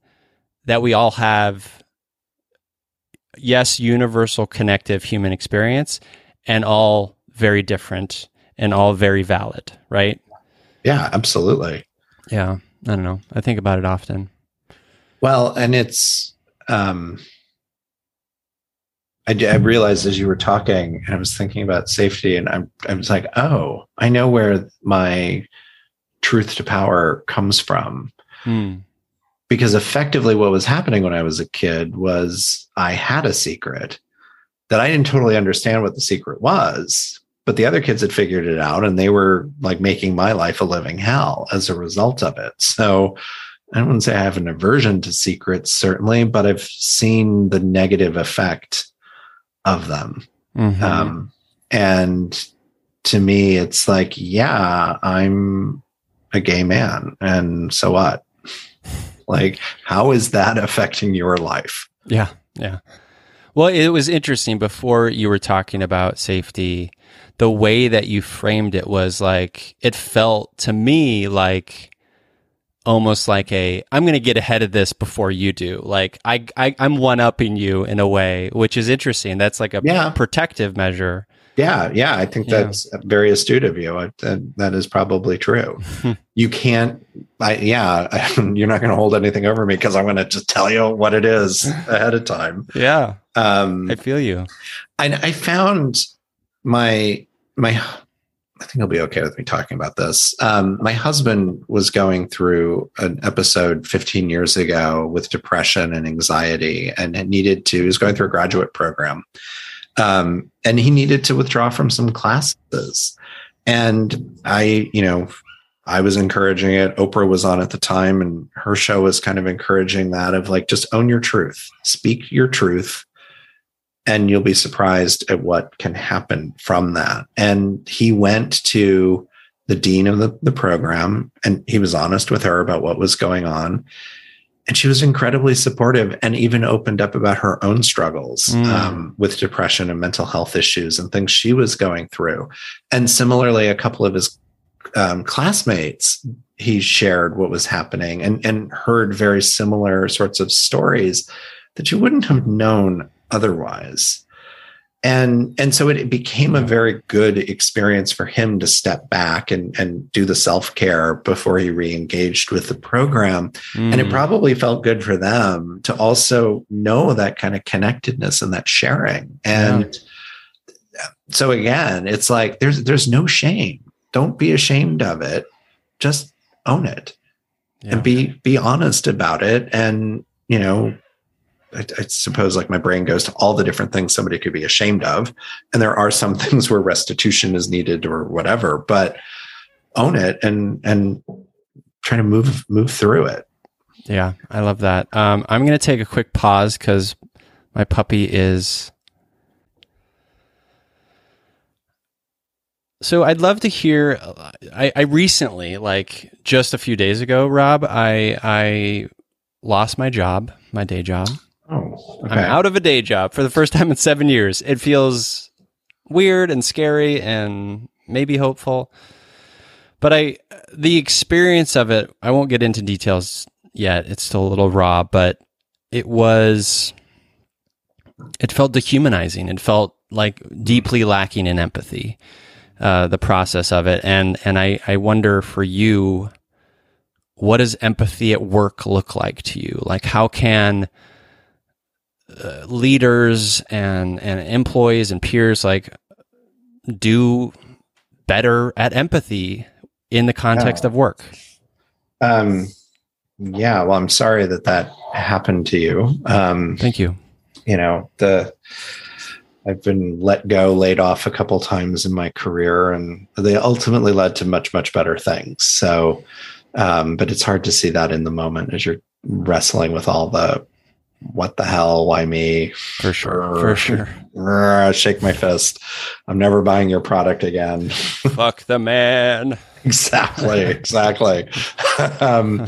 [SPEAKER 2] that we all have yes, universal connective human experience, and all very different and all very valid, right?
[SPEAKER 4] yeah, absolutely.
[SPEAKER 2] Yeah, I don't know. I think about it often.
[SPEAKER 4] Well, and it's um I, I realized as you were talking and I was thinking about safety and I'm I was like, oh, I know where my truth to power comes from.
[SPEAKER 2] Hmm.
[SPEAKER 4] Because effectively what was happening when I was a kid was I had a secret that I didn't totally understand what the secret was, but the other kids had figured it out and they were like making my life a living hell as a result of it. So I wouldn't say I have an aversion to secrets, certainly, but I've seen the negative effect of them.
[SPEAKER 2] Mhm.
[SPEAKER 4] Um, and to me, it's like, yeah, I'm a gay man. And so what? Like, how is that affecting your life?
[SPEAKER 2] Yeah, yeah. Well, it was interesting before you were talking about safety. The way that you framed it was like it felt to me like almost like a I'm going to get ahead of this before you do. Like I, I I'm one upping you in a way, which is interesting. That's like a
[SPEAKER 4] Yeah.
[SPEAKER 2] protective measure.
[SPEAKER 4] Yeah, yeah, I think
[SPEAKER 2] Yeah.
[SPEAKER 4] that's very astute of you. I, that, that is probably true. you can't, I, yeah, you're not going to hold anything over me because I'm going to just tell you what it is ahead of time.
[SPEAKER 2] Yeah,
[SPEAKER 4] Um,
[SPEAKER 2] I feel you.
[SPEAKER 4] I, I found my my I think he'll be okay with me talking about this. Um, my husband was going through an episode 15 years ago with depression and anxiety, and needed to. He was going through a graduate program, um, and he needed to withdraw from some classes. And I, you know, I was encouraging it. Oprah was on at the time, and her show was kind of encouraging that of like just own your truth, speak your truth, and you'll be surprised at what can happen from that. And he went to the dean of the, the program and he was honest with her about what was going on. And she was incredibly supportive and even opened up about her own struggles
[SPEAKER 2] Mm.
[SPEAKER 4] um, with depression and mental health issues and things she was going through. And similarly, a couple of his um, classmates, he shared what was happening and, and heard very similar sorts of stories that you wouldn't have known otherwise. and and so it, became a very good experience for him to step back and and do the self-care before he re-engaged with the program. And it
[SPEAKER 2] Mm.
[SPEAKER 4] probably felt good for them to also know that kind of connectedness and that sharing. And so again it's like there's there's no shame. Don't be ashamed of it. Just own it
[SPEAKER 2] Yeah.
[SPEAKER 4] and be be honest about it. And you know I, I suppose like my brain goes to all the different things somebody could be ashamed of and there are some things where restitution is needed or whatever but own it and and try to move move through it
[SPEAKER 2] Yeah, I love that. Um, I'm going to take a quick pause because my puppy is. So I'd love to hear. I, I recently, like just a few days ago, Rob, I I lost my job, my day job.
[SPEAKER 4] Oh
[SPEAKER 2] I'm out of a day job for the first time in seven years. It feels weird and scary and maybe hopeful. But I, the experience of it, I won't get into details yet. It's still a little raw, but it was, it felt dehumanizing. It felt like deeply lacking in empathy, uh, the process of it. And, and I, I wonder for you, what does empathy at work look like to you? Like, how can, uh, leaders and and employees and peers like do better at empathy in the context
[SPEAKER 4] Yeah.
[SPEAKER 2] of work.
[SPEAKER 4] um yeah well i'm sorry that that happened to you um
[SPEAKER 2] Thank you.
[SPEAKER 4] you know the i've been let go laid off a couple times in my career and they ultimately led to much much better things so um but it's hard to see that in the moment as you're wrestling with all the what the hell why me
[SPEAKER 2] For sure. For sure.
[SPEAKER 4] Rrr, shake my fist i'm never buying your product again
[SPEAKER 2] Fuck the man.
[SPEAKER 4] exactly exactly um,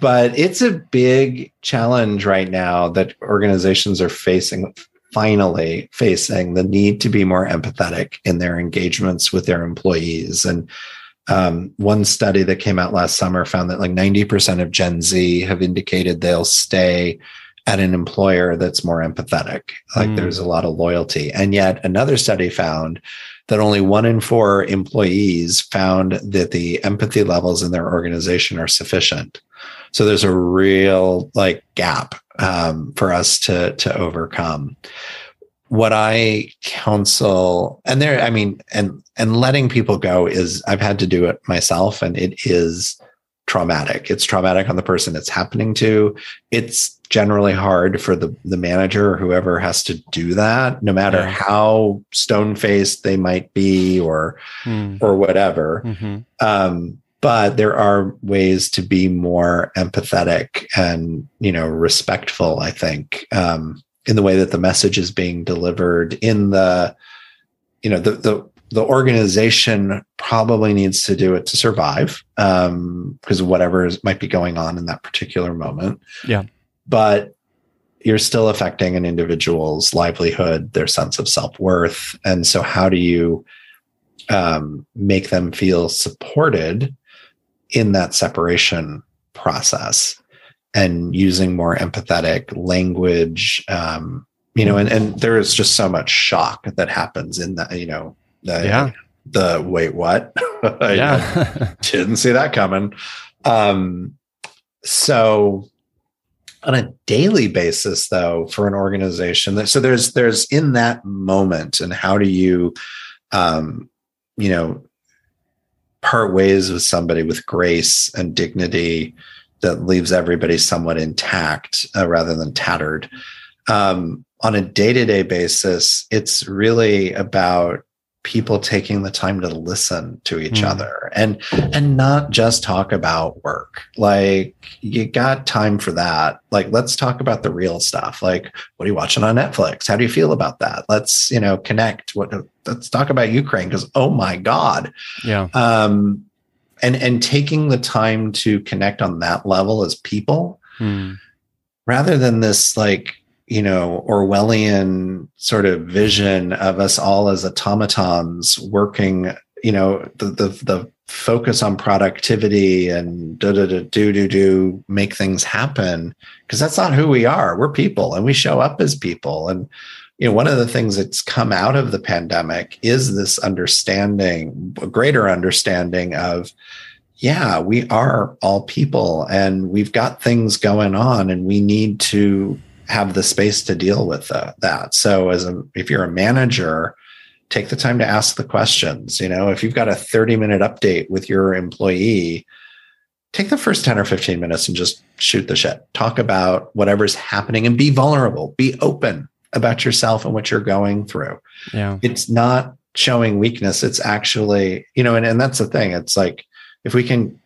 [SPEAKER 4] but it's a big challenge right now that organizations are facing finally facing the need to be more empathetic in their engagements with their employees and um, one study that came out last summer found that like 90% of gen z have indicated they'll stay at an employer that's more empathetic like
[SPEAKER 2] Mm.
[SPEAKER 4] there's a lot of loyalty and yet another study found that only one in four employees found that the empathy levels in their organization are sufficient. So there's a real like gap um, for us to to overcome. What I counsel, and there, I mean, and and letting people go is I've had to do it myself, and it is traumatic. It's traumatic on the person it's happening to. It's generally hard for the the manager or whoever has to do that, no matter
[SPEAKER 2] Yeah.
[SPEAKER 4] how stone faced they might be or
[SPEAKER 2] Hmm.
[SPEAKER 4] or whatever.
[SPEAKER 2] Mhm.
[SPEAKER 4] Um, but there are ways to be more empathetic and you know respectful. I think um, in the way that the message is being delivered in the you know the the the organization probably needs to do it to survive um because whatever is, might be going on in that particular moment
[SPEAKER 2] Yeah.
[SPEAKER 4] but you're still affecting an individual's livelihood their sense of self-worth and so how do you um, make them feel supported in that separation process and using more empathetic language um, you know and, and there is just so much shock that happens in that you know the,
[SPEAKER 2] Yeah.
[SPEAKER 4] the wait what
[SPEAKER 2] Yeah.
[SPEAKER 4] didn't see that coming um, so on a daily basis though for an organization that so there's there's in that moment and how do you um you know part ways with somebody with grace and dignity that leaves everybody somewhat intact uh, rather than tattered um on a day-to-day basis it's really about people taking the time to listen to each
[SPEAKER 2] Mm.
[SPEAKER 4] other and and not just talk about work. Like you got time for that. Like let's talk about the real stuff. Like what are you watching on netflix? How do you feel about that? Let's you know connect. What let's talk about ukraine because oh my god.
[SPEAKER 2] Yeah.
[SPEAKER 4] um and and taking the time to connect on that level as people
[SPEAKER 2] Hmm.
[SPEAKER 4] rather than this like you know orwellian sort of vision of us all as automatons working you know the the, the focus on productivity and do do do do do do make things happen. Because that's not who we are. We're people and we show up as people. And you know, one of the things that's come out of the pandemic is this understanding, a greater understanding of, yeah, we are all people and we've got things going on and we need to have the space to deal with uh, that. So as a, if you're a manager, take the time to ask the questions. You know, if you've got a 30 minute update with your employee, take the first 10 or 15 minutes and just shoot the shit. Talk about whatever's happening and be vulnerable, be open about yourself and what you're going through.
[SPEAKER 2] Yeah.
[SPEAKER 4] It's not showing weakness. It's actually, you know, and, and that's the thing. It's like if we can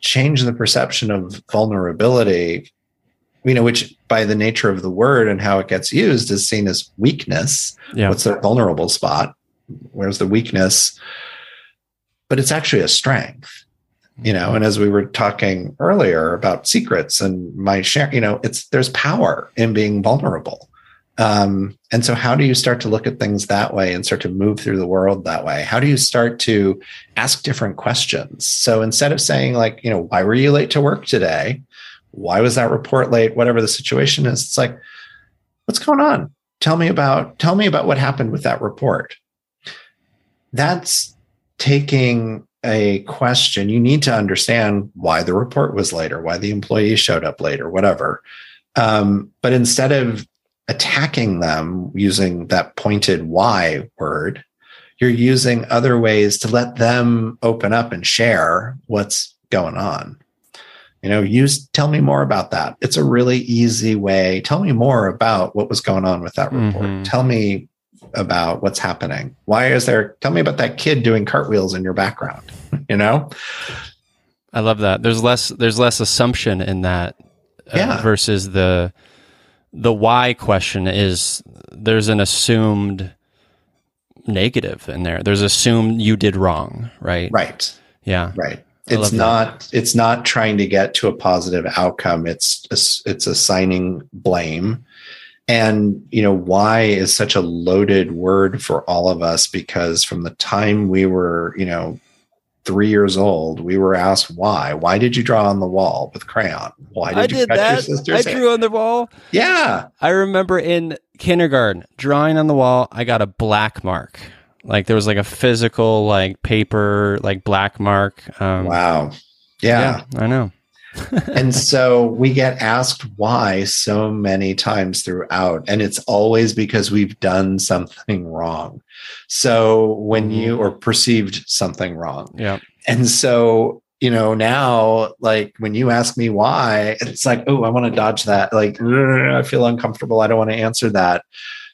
[SPEAKER 4] change the perception of vulnerability, you know, which by the nature of the word and how it gets used is seen as weakness.
[SPEAKER 2] Yeah.
[SPEAKER 4] What's their vulnerable spot? Where's the weakness? But it's actually a strength you know and as we were talking earlier about secrets and my share you know it's there's power in being vulnerable um, and so how do you start to look at things that way and start to move through the world that way how do you start to ask different questions so instead of saying like you know why were you late to work today why was that report late whatever the situation is it's like what's going on tell me about tell me about what happened with that report that's taking a question, you need to understand why the report was late or why the employee showed up late or whatever. Um, but instead of attacking them using that pointed why word, you're using other ways to let them open up and share what's going on. You know, use tell me more about that. It's a really easy way. Tell me more about what was going on with that report.
[SPEAKER 2] Mhm.
[SPEAKER 4] Tell me about what's happening. Why is there tell me about that kid doing cartwheels in your background, you know?
[SPEAKER 2] I love that. There's less there's less assumption in that uh,
[SPEAKER 4] Yeah.
[SPEAKER 2] versus the the why question is there's an assumed negative in there. There's assumed you did wrong, right?
[SPEAKER 4] Right.
[SPEAKER 2] Yeah.
[SPEAKER 4] Right.
[SPEAKER 2] I love
[SPEAKER 4] It's
[SPEAKER 2] that.
[SPEAKER 4] not it's not trying to get to a positive outcome. It's it's assigning blame. And you know why is such a loaded word for all of us because from the time we were, you know, 3 years old, we were asked why. Why did you draw on the wall with crayon? Why did
[SPEAKER 2] I
[SPEAKER 4] you
[SPEAKER 2] did
[SPEAKER 4] cut
[SPEAKER 2] that.
[SPEAKER 4] your
[SPEAKER 2] I
[SPEAKER 4] sister's hair?
[SPEAKER 2] drew on the wall.
[SPEAKER 4] Yeah.
[SPEAKER 2] I remember in kindergarten drawing on the wall, I got a black mark. Like there was like a physical like paper like black mark. Um,
[SPEAKER 4] Wow. yeah.
[SPEAKER 2] yeah, I know.
[SPEAKER 4] and so we get asked why so many times throughout and it's always because we've done something wrong so when you or perceived something wrong
[SPEAKER 2] Yeah.
[SPEAKER 4] and so you know now like when you ask me why it's like oh i want to dodge that like i feel uncomfortable i don't want to answer that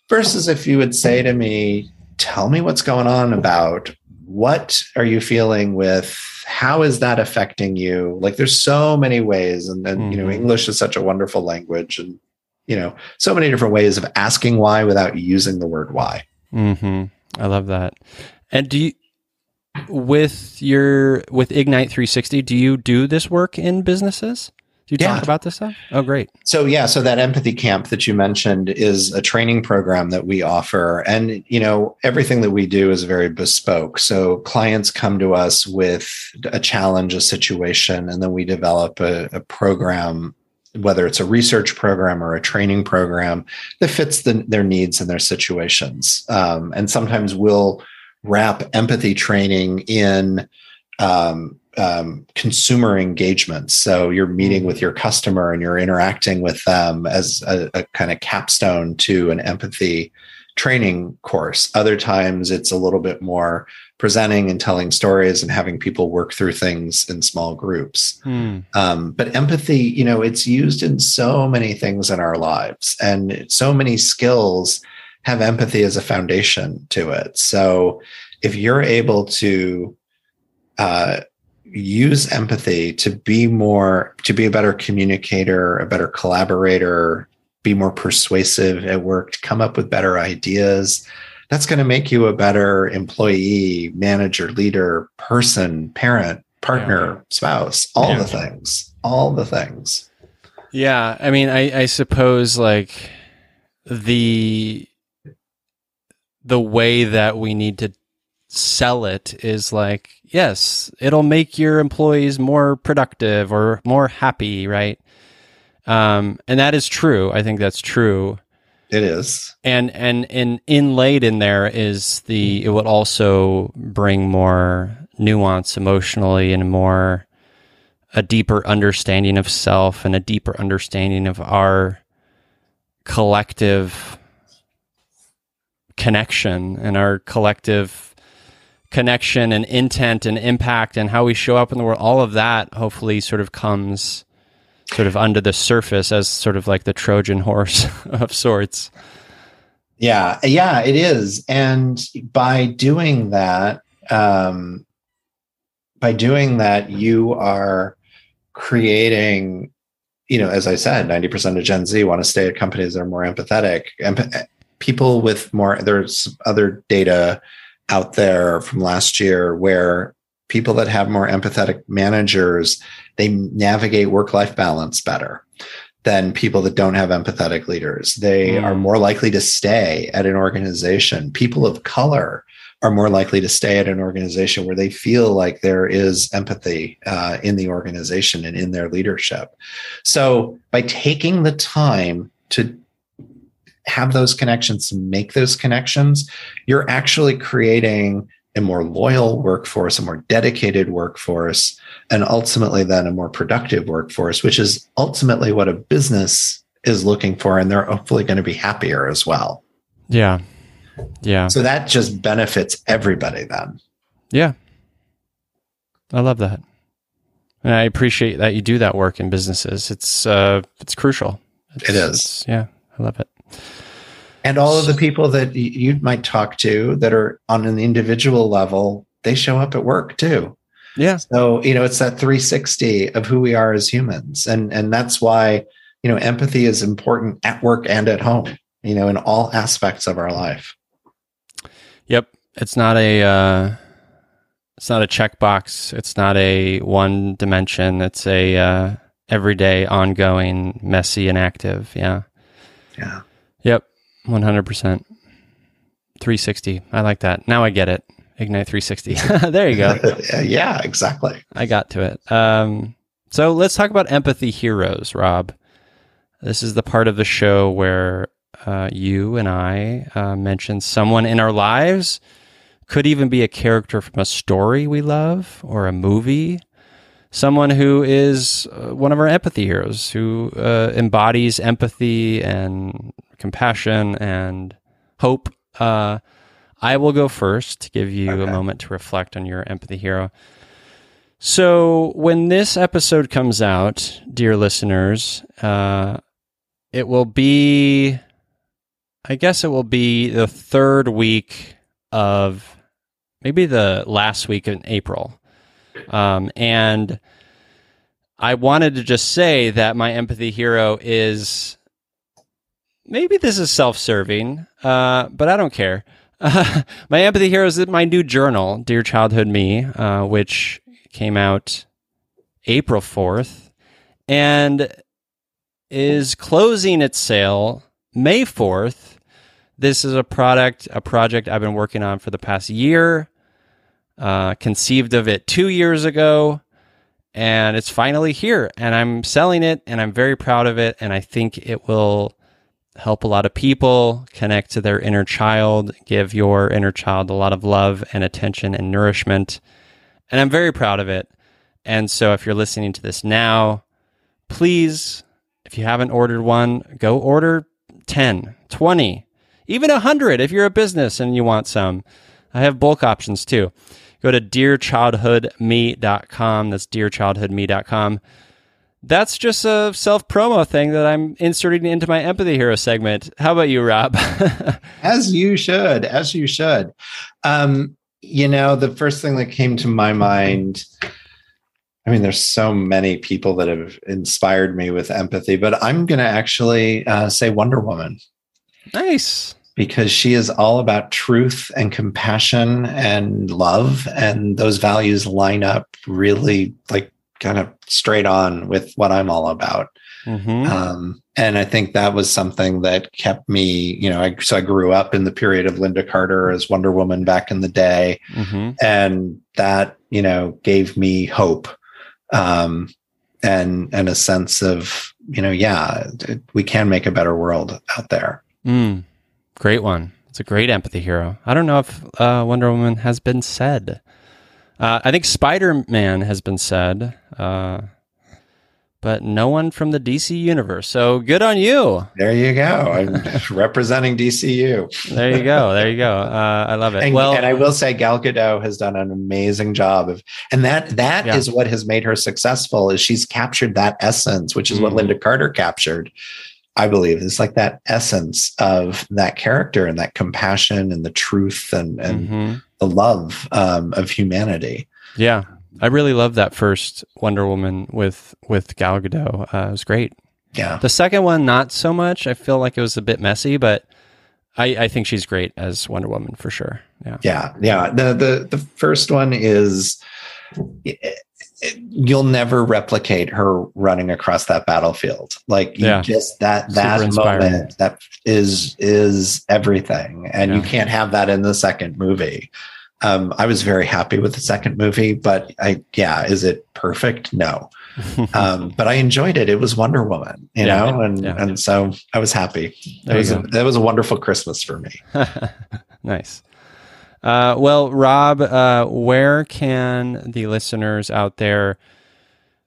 [SPEAKER 4] versus if you would say to me tell me what's going on about what are you feeling with how is that affecting you like there's so many ways and then you know
[SPEAKER 2] Mhm.
[SPEAKER 4] english is such a wonderful language and you know so many different ways of asking why without using the word why
[SPEAKER 2] mm-hmm. I love that. And do you, with your with Ignite 360, do you do this work in businesses? Do you
[SPEAKER 4] Yeah.
[SPEAKER 2] talk about this stuff? Oh, great.
[SPEAKER 4] So yeah, so that empathy camp that you mentioned is a training program that we offer and you know everything that we do is very bespoke. So clients come to us with a challenge, a situation and then we develop a, a program whether it's a research program or a training program that fits the, their needs and their situations. Um, and sometimes we'll wrap empathy training in um, um, consumer engagement. So you're meeting with your customer and you're interacting with them as a, a kind of capstone to an empathy training course. Other times it's a little bit more presenting and telling stories and having people work through things in small groups.
[SPEAKER 2] Hmm.
[SPEAKER 4] Um, but empathy, you know, it's used in so many things in our lives, and so many skills have empathy as a foundation to it. So if you're able to uh, use empathy to be more, to be a better communicator, a better collaborator, be more persuasive at work, to come up with better ideas, that's going to make you a better employee, manager, leader, person, parent, partner, spouse, all
[SPEAKER 2] Yeah.
[SPEAKER 4] the things, all the things.
[SPEAKER 2] Yeah, I mean, I, I suppose like the the way that we need to sell it is like, yes, it'll make your employees more productive or more happy, right? Um, and that is true. I think that's true.
[SPEAKER 4] It is.
[SPEAKER 2] and and and inlaid in there is the it would also bring more nuance emotionally and more a deeper understanding of self and a deeper understanding of our collective connection and our collective connection and intent and impact and how we show up in the world all of that hopefully sort of comes sort of under the surface as sort of like the trojan horse of sorts
[SPEAKER 4] Yeah, yeah, it is. And by doing that, um, by doing that, you are creating, you know, as I said, 90% of Gen Z want to stay at companies that are more empathetic. Emp- people with more, there's other data out there from last year where people that have more empathetic managers, they navigate work-life balance better than people that don't have empathetic leaders. They
[SPEAKER 2] Mm.
[SPEAKER 4] are more likely to stay at an organization. People of color are more likely to stay at an organization where they feel like there is empathy uh, in the organization and in their leadership. So, by taking the time to have those connections, make those connections, you're actually creating a more loyal workforce, a more dedicated workforce, and ultimately then a more productive workforce, which is ultimately what a business is looking for. And they're hopefully going to be happier as well.
[SPEAKER 2] Yeah. Yeah.
[SPEAKER 4] So that just benefits everybody then.
[SPEAKER 2] Yeah. I love that. And I appreciate that you do that work in businesses. It's uh it's crucial. It's,
[SPEAKER 4] It is.
[SPEAKER 2] yeah, I love it.
[SPEAKER 4] And all of the people that you might talk to that are on an individual level, they show up at work too.
[SPEAKER 2] Yeah.
[SPEAKER 4] So, you know, it's that 360 of who we are as humans. And and that's why, you know, empathy is important at work and at home, you know, in all aspects of our life.
[SPEAKER 2] Yep. It's not a uh it's not a checkbox. It's not a one dimension. It's a uh everyday, ongoing, messy and active. Yeah.
[SPEAKER 4] Yeah.
[SPEAKER 2] Yep. One hundred percent. Three sixty. I like that. Now I get it. Ignite three sixty. there you go.
[SPEAKER 4] yeah, exactly.
[SPEAKER 2] I got to it. Um, so let's talk about empathy heroes, Rob. This is the part of the show where uh, you and I uh, mention someone in our lives, could even be a character from a story we love or a movie, someone who is uh, one of our empathy heroes, who uh, embodies empathy and compassion and hope. Uh, I will go first to give you a moment to reflect on your empathy hero. So, when this episode comes out, dear listeners, uh, it will be, I guess it will be the third week of maybe the last week in April. Um, and I wanted to just say that my empathy hero is maybe this is self serving, uh, but I don't care. My empathy hero is my new journal, Dear Childhood Me, uh, which came out April 4th and is closing its sale May 4th. This is a product, a project I've been working on for the past year. Uh, conceived of it two years ago, and it's finally here. And I'm selling it, and I'm very proud of it. And I think it will help a lot of people connect to their inner child, give your inner child a lot of love and attention and nourishment. And I'm very proud of it. And so if you're listening to this now, please, if you haven't ordered one, go order 10, 20, even 100 if you're a business and you want some. I have bulk options too. Go to dearchildhoodme.com. That's dearchildhoodme.com. That's just a self promo thing that I'm inserting into my empathy hero segment. How about you, Rob?
[SPEAKER 4] As you should, as you should. Um, you know, the first thing that came to my mind, I mean, there's so many people that have inspired me with empathy, but I'm going to actually uh, say Wonder Woman
[SPEAKER 2] nice.
[SPEAKER 4] Because she is all about truth and compassion and love. And those values line up really like kind of straight on with what I'm all about.
[SPEAKER 2] hmm
[SPEAKER 4] Um, and I think that was something that kept me, you know, I, so I grew up in the period of Lynda Carter as Wonder Woman back in the day.
[SPEAKER 2] hmm
[SPEAKER 4] And that, you know, gave me hope. Um, and, and a sense of, you know, yeah, it- we can make a better world out there.
[SPEAKER 2] Mm, great one. It's a great empathy hero. I don't know if uh, Wonder Woman has been said. Uh, I think Spider Man has been said, uh, but no one from the DC universe. So good on you.
[SPEAKER 4] There you go. I'm representing DCU.
[SPEAKER 2] There you go. There you go. Uh, I love it.
[SPEAKER 4] And,
[SPEAKER 2] well,
[SPEAKER 4] and I will say Gal Gadot has done an amazing job of, and that that is
[SPEAKER 2] Yeah.
[SPEAKER 4] what has made her successful. Is she's captured that essence, which is what
[SPEAKER 2] Mhm.
[SPEAKER 4] Lynda Carter captured. I believe it's like that essence of that character and that compassion and the truth and and
[SPEAKER 2] mhm.
[SPEAKER 4] the love um, of humanity.
[SPEAKER 2] yeah, I really love that first Wonder Woman with with Gal Gadot. Uh, it was great.
[SPEAKER 4] Yeah,
[SPEAKER 2] The second one, not so much. I feel like it was a bit messy, but I, I think she's great as Wonder Woman for sure. Yeah.
[SPEAKER 4] yeah, yeah. The the the first one is. it- You'll never replicate her running across that battlefield. Like you
[SPEAKER 2] Yeah.
[SPEAKER 4] just that that moment that is is everything, and you can't have that in the second movie. Um, I was very happy with the second movie, but I yeah, is it perfect? No, um, but I enjoyed it. It was Wonder Woman, you
[SPEAKER 2] Yeah,
[SPEAKER 4] know, and
[SPEAKER 2] yeah.
[SPEAKER 4] and so I was happy.
[SPEAKER 2] There
[SPEAKER 4] It was a, that was a wonderful Christmas for me.
[SPEAKER 2] nice. Uh, well, Rob, uh, where can the listeners out there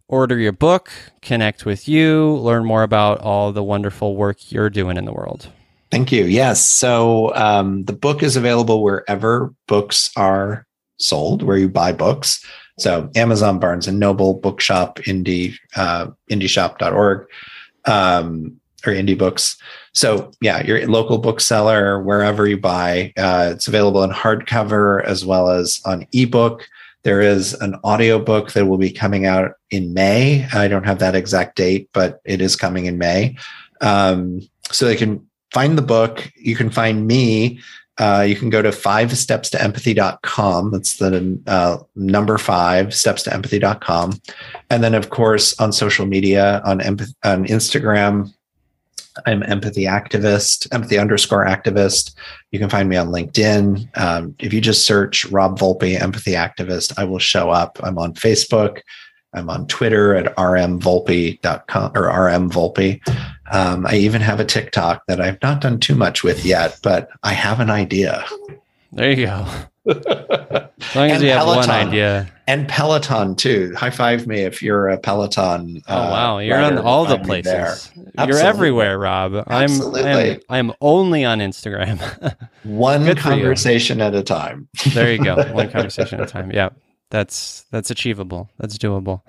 [SPEAKER 2] order your book, connect with you, learn more about all the wonderful work you're doing in the world?
[SPEAKER 4] Thank you. Yes. So um, the book is available wherever books are sold, where you buy books. So Amazon, Barnes and Noble, Bookshop, Indie, uh, IndieShop.org, um, or Indie Books. So yeah, your local bookseller, wherever you buy, uh, it's available in hardcover as well as on ebook. There is an audiobook that will be coming out in May. I don't have that exact date, but it is coming in May. Um, so they can find the book. You can find me. Uh, you can go to five steps to empathy.com. That's the uh, number five steps to empathy.com. And then, of course, on social media, on, empath- on Instagram, I'm empathy activist, empathy underscore activist. You can find me on LinkedIn. Um, if you just search Rob Volpe, empathy activist, I will show up. I'm on Facebook. I'm on Twitter at rmvolpe.com or rmvolpe. Um, I even have a TikTok that I've not done too much with yet, but I have an idea.
[SPEAKER 2] There you go. As long as
[SPEAKER 4] And
[SPEAKER 2] you have one idea.
[SPEAKER 4] And Peloton too. High five me if you're a Peloton.
[SPEAKER 2] Oh
[SPEAKER 4] uh,
[SPEAKER 2] wow, you're on all the places. You're everywhere, Rob. I'm I'm
[SPEAKER 4] Absolutely.
[SPEAKER 2] I'm only on Instagram.
[SPEAKER 4] One
[SPEAKER 2] Good
[SPEAKER 4] conversation at a time.
[SPEAKER 2] there you go. One conversation at a time. Yeah. That's that's achievable. That's doable.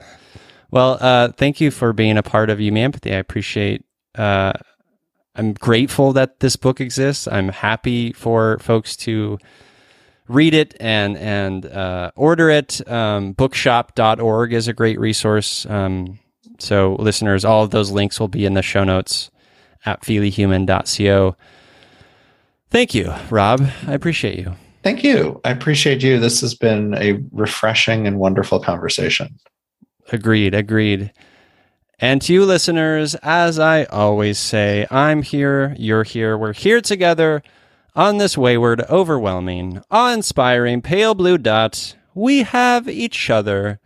[SPEAKER 2] Well, uh, thank you for being a part of You Me Empathy. I appreciate uh, I'm grateful that this book exists. I'm happy for folks to read it and and uh, order it. Um, bookshop.org is a great resource. Um, so, listeners, all of those links will be in the show notes at feelyhuman.co. Thank you, Rob. I appreciate you.
[SPEAKER 4] Thank you. I appreciate you. This has been a refreshing and wonderful conversation.
[SPEAKER 2] Agreed, agreed. And to you listeners, as I always say, I'm here, you're here, we're here together on this wayward, overwhelming, awe inspiring, pale blue dot. We have each other.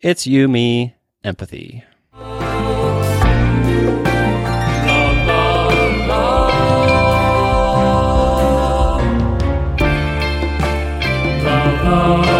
[SPEAKER 2] It's you, me, empathy.
[SPEAKER 3] la